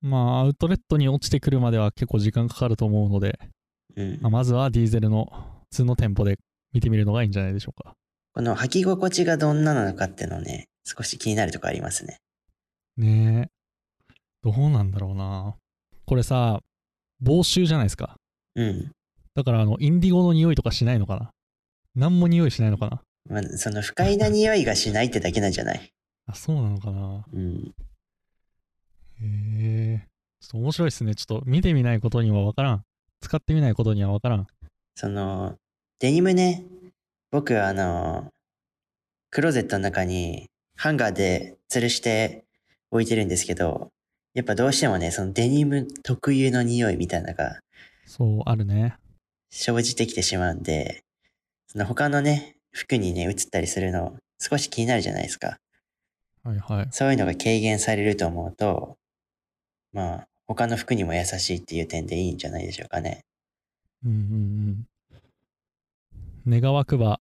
[SPEAKER 1] まあ、アウトレットに落ちてくるまでは結構時間かかると思うので、
[SPEAKER 2] うん
[SPEAKER 1] まあ、。まずはディーゼルの普通の店舗で見てみるのがいいんじゃないでしょうか。
[SPEAKER 2] この履き心地がどんななのかっていうのをね、少し気になるとこありますね。
[SPEAKER 1] ねえ。どうなんだろうな。これさ、防臭じゃないですか。
[SPEAKER 2] うん。
[SPEAKER 1] だから、あの、インディゴの匂いとかしないのかな。何も匂いしないのかな。
[SPEAKER 2] まあ、その不快な匂いがしないってだけなんじゃない？
[SPEAKER 1] あ、そうなのかな。
[SPEAKER 2] うん。
[SPEAKER 1] へえ。ちょっと面白いですね。ちょっと見てみないことにはわからん。使ってみないことにはわからん。
[SPEAKER 2] その、デニムね、僕はあの、クローゼットの中にハンガーで吊るして置いてるんですけど、やっぱどうしてもね、そのデニム特有の匂いみたいなのが
[SPEAKER 1] そう、あるね。
[SPEAKER 2] 生じてきてしまうんで、その他のね、服にね、移ったりするの少し気になるじゃないですか。
[SPEAKER 1] はいはい。
[SPEAKER 2] そういうのが軽減されると思うと、まあ、他の服にも優しいっていう点でいいんじゃないでしょうかね。
[SPEAKER 1] うんうんうん。願わくば、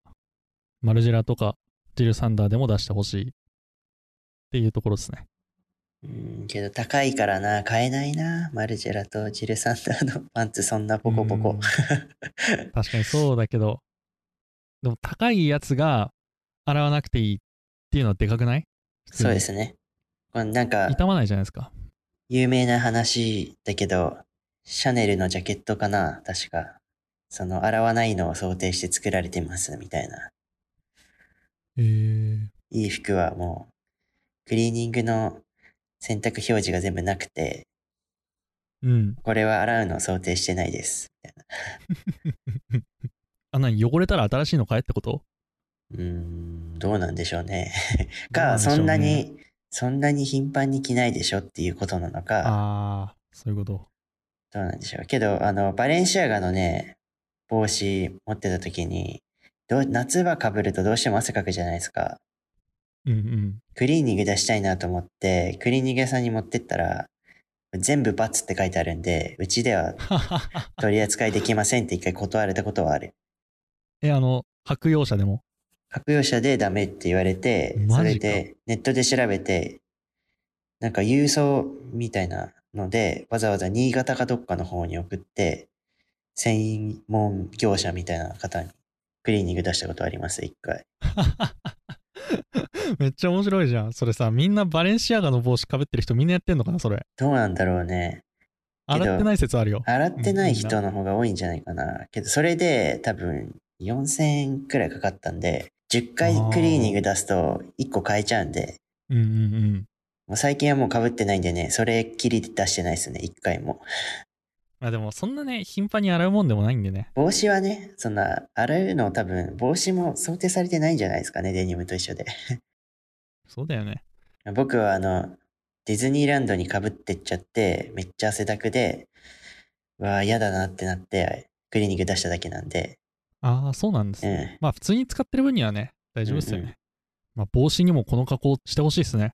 [SPEAKER 1] マルジェラとかジルサンダーでも出してほしいっていうところですね。
[SPEAKER 2] うん、けど高いからな、買えないな。マルジェラとジルサンダーのパンツそんなポコポコ
[SPEAKER 1] うん。確かにそうだけど、でも高いやつが洗わなくていいっていうのはでかくない？
[SPEAKER 2] そうで。すね。なんか、
[SPEAKER 1] 傷まないじゃないですか。
[SPEAKER 2] 有名な話だけど、シャネルのジャケットかな？確か。その、洗わないのを想定して作られてます、みたいな。
[SPEAKER 1] へえ。
[SPEAKER 2] いい服はもう、クリーニングの洗濯表示が全部なくて、
[SPEAKER 1] うん。
[SPEAKER 2] これは洗うのを想定してないです。みたいな
[SPEAKER 1] あ、なに汚れたら新しいの買えってこと？
[SPEAKER 2] うーん、どうなんでしょうね。か、そんなに、そんなに頻繁に着ないでしょっていうことなのか、
[SPEAKER 1] ああ、そういうこと。
[SPEAKER 2] どうなんでしょう。けど、あの、バレンシアガのね、帽子持ってた時に、どう夏場被るとどうしても汗かくじゃないですか。
[SPEAKER 1] うんうん。
[SPEAKER 2] クリーニング出したいなと思って、クリーニング屋さんに持ってったら、全部×って書いてあるんで、うちでは 取り扱いできませんって一回断られたことはある。
[SPEAKER 1] え、あの、白用車でも？
[SPEAKER 2] 白用車でダメって言われて、それでネットで調べて、なんか郵送みたいなので、わざわざ新潟かどっかの方に送って、専門業者みたいな方にクリーニング出したことあります、一回。
[SPEAKER 1] めっちゃ面白いじゃん。それさ、みんなバレンシアガの帽子かぶってる人みんなやってんのかなそれ。
[SPEAKER 2] どうなんだろうね。
[SPEAKER 1] 洗ってない説あるよ。
[SPEAKER 2] 洗ってない
[SPEAKER 1] うん
[SPEAKER 2] 人の方が多いんじゃないかな。けど、それで多分4000円くらいかかったんで、10回クリーニング出すと1個買えちゃうんで、
[SPEAKER 1] うんうんうん。
[SPEAKER 2] もう最近はもう被ってないんでね、それっきり出してないですね、1回も。
[SPEAKER 1] まあでも、そんなね、頻繁に洗うもんでもないんでね。
[SPEAKER 2] 帽子はね、そんな、洗うの多分、帽子も想定されてないんじゃないですかね、デニムと一緒で。
[SPEAKER 1] そうだよね。
[SPEAKER 2] 僕はあの、ディズニーランドに被ってっちゃって、めっちゃ汗だくで、うわあ、嫌だなってなって、クリーニング出しただけなんで、
[SPEAKER 1] ああ、そうなんですね。
[SPEAKER 2] うん。
[SPEAKER 1] まあ、普通に使ってる分にはね、大丈夫ですよね。
[SPEAKER 2] うんうん
[SPEAKER 1] まあ、帽子にもこの加工してほしいですね。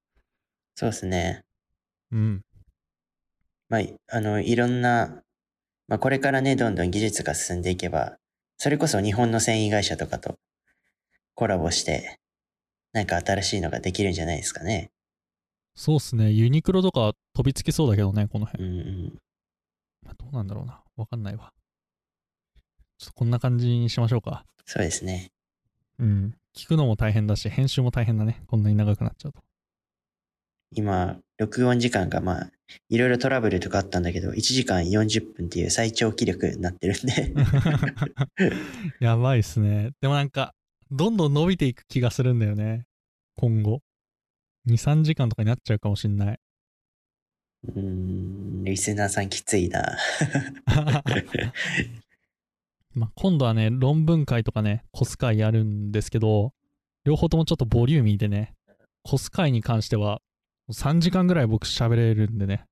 [SPEAKER 2] そうですね。
[SPEAKER 1] うん。
[SPEAKER 2] まあ、あの、いろんな、まあ、これからね、どんどん技術が進んでいけば、それこそ日本の繊維会社とかとコラボして、なんか新しいのができるんじゃないですかね。
[SPEAKER 1] そうっすね。ユニクロとか飛びつきそうだけどね、この辺。
[SPEAKER 2] うんうん。
[SPEAKER 1] まあどうなんだろうな。わかんないわ。ちょっとこんな感じにしましょうか。
[SPEAKER 2] そうですね。
[SPEAKER 1] うん。聞くのも大変だし、編集も大変だね。こんなに長くなっちゃうと。
[SPEAKER 2] 今、録音時間がまあ、いろいろトラブルとかあったんだけど、1時間40分っていう最長記録になってるんで、
[SPEAKER 1] やばいっすね。でもなんか、どんどん伸びていく気がするんだよね。今後。2、3時間とかになっちゃうかもしんない。
[SPEAKER 2] うーん、リスナーさんきついな。
[SPEAKER 1] まあ今度はね、論文会とかね、コス会やるんですけど、両方ともちょっとボリューミーでね、コス会に関しては3時間ぐらい僕喋れるんでね、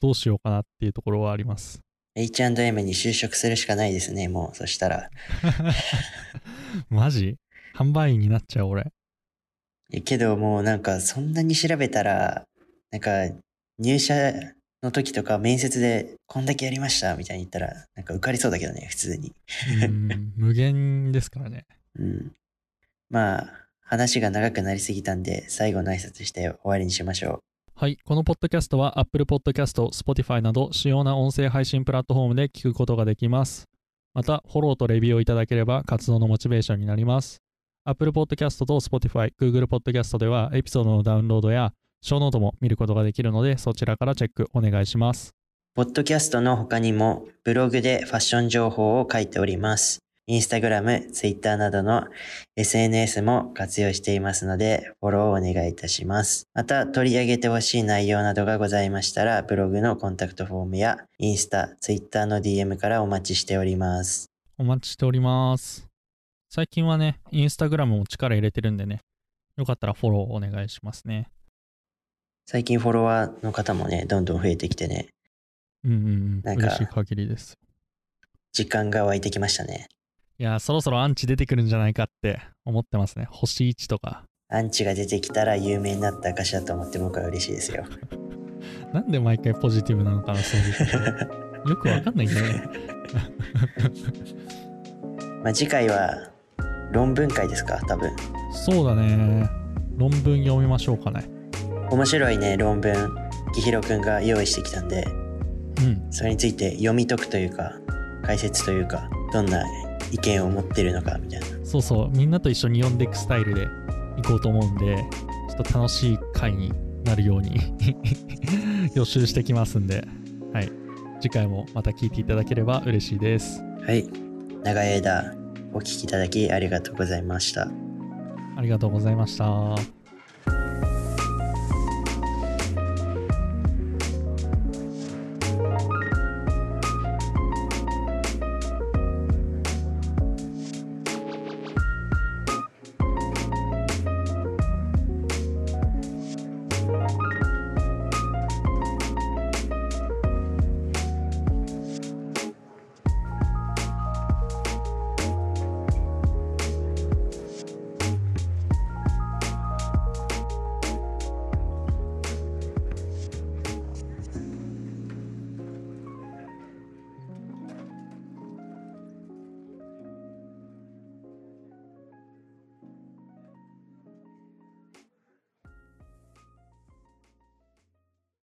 [SPEAKER 1] どうしようかなっていうところはあります。
[SPEAKER 2] H&M に就職するしかないですね、もう。そしたら。
[SPEAKER 1] マジ？販売員になっちゃう俺。
[SPEAKER 2] けどもうなんかそんなに調べたら、なんか入社の時とか面接でこんだけやりましたみたいに言ったら、なんか受かりそうだけどね、普通に。
[SPEAKER 1] うん無限ですからね。
[SPEAKER 2] うん。まあ、話が長くなりすぎたんで、最後の挨拶して終わりにしましょう。
[SPEAKER 1] はい。このポッドキャストは Apple Podcast、Spotify など主要な音声配信プラットフォームで聞くことができます。また、フォローとレビューをいただければ活動のモチベーションになります。Apple Podcast と Spotify、Google Podcast ではエピソードのダウンロードやショーノートも見ることができるので、そちらからチェックお願いします。
[SPEAKER 2] ポッドキャストの他にもブログでファッション情報を書いております。インスタグラム、ツイッターなどの SNS も活用していますので、フォローをお願いいたします。また、取り上げてほしい内容などがございましたら、ブログのコンタクトフォームや、インスタ、ツイッターの DM からお待ちしております。
[SPEAKER 1] お待ちしております。最近はね、インスタグラムも力入れてるんでね、よかったらフォローお願いしますね。
[SPEAKER 2] 最近フォロワーの方もね、どんどん増えてきてね、
[SPEAKER 1] うんうんうん。
[SPEAKER 2] なんか
[SPEAKER 1] 嬉しい限りです。
[SPEAKER 2] 時間が湧いてきましたね。
[SPEAKER 1] いやー、そろそろアンチ出てくるんじゃないかって思ってますね。星1とか。
[SPEAKER 2] アンチが出てきたら有名になった証だと思って僕は嬉しいですよ。
[SPEAKER 1] なんで毎回ポジティブなのかな、そういう。よくわかんないんだよね。
[SPEAKER 2] まあ、次回は論文会ですか多分。
[SPEAKER 1] そうだね。論文読みましょうかね。
[SPEAKER 2] 面白いね、論文、きひろくんが用意してきたんで、
[SPEAKER 1] うん。
[SPEAKER 2] それについて読み解くというか、解説というか、どんな意見を持ってるのかみたいな。
[SPEAKER 1] そうそう。みんなと一緒に読んでいくスタイルでいこうと思うんで、ちょっと楽しい回になるように 予習してきますんで、はい。次回もまた聞いていただければ嬉しいです。
[SPEAKER 2] はい。長い間お聞きいただきありがとうございました。
[SPEAKER 1] ありがとうございました。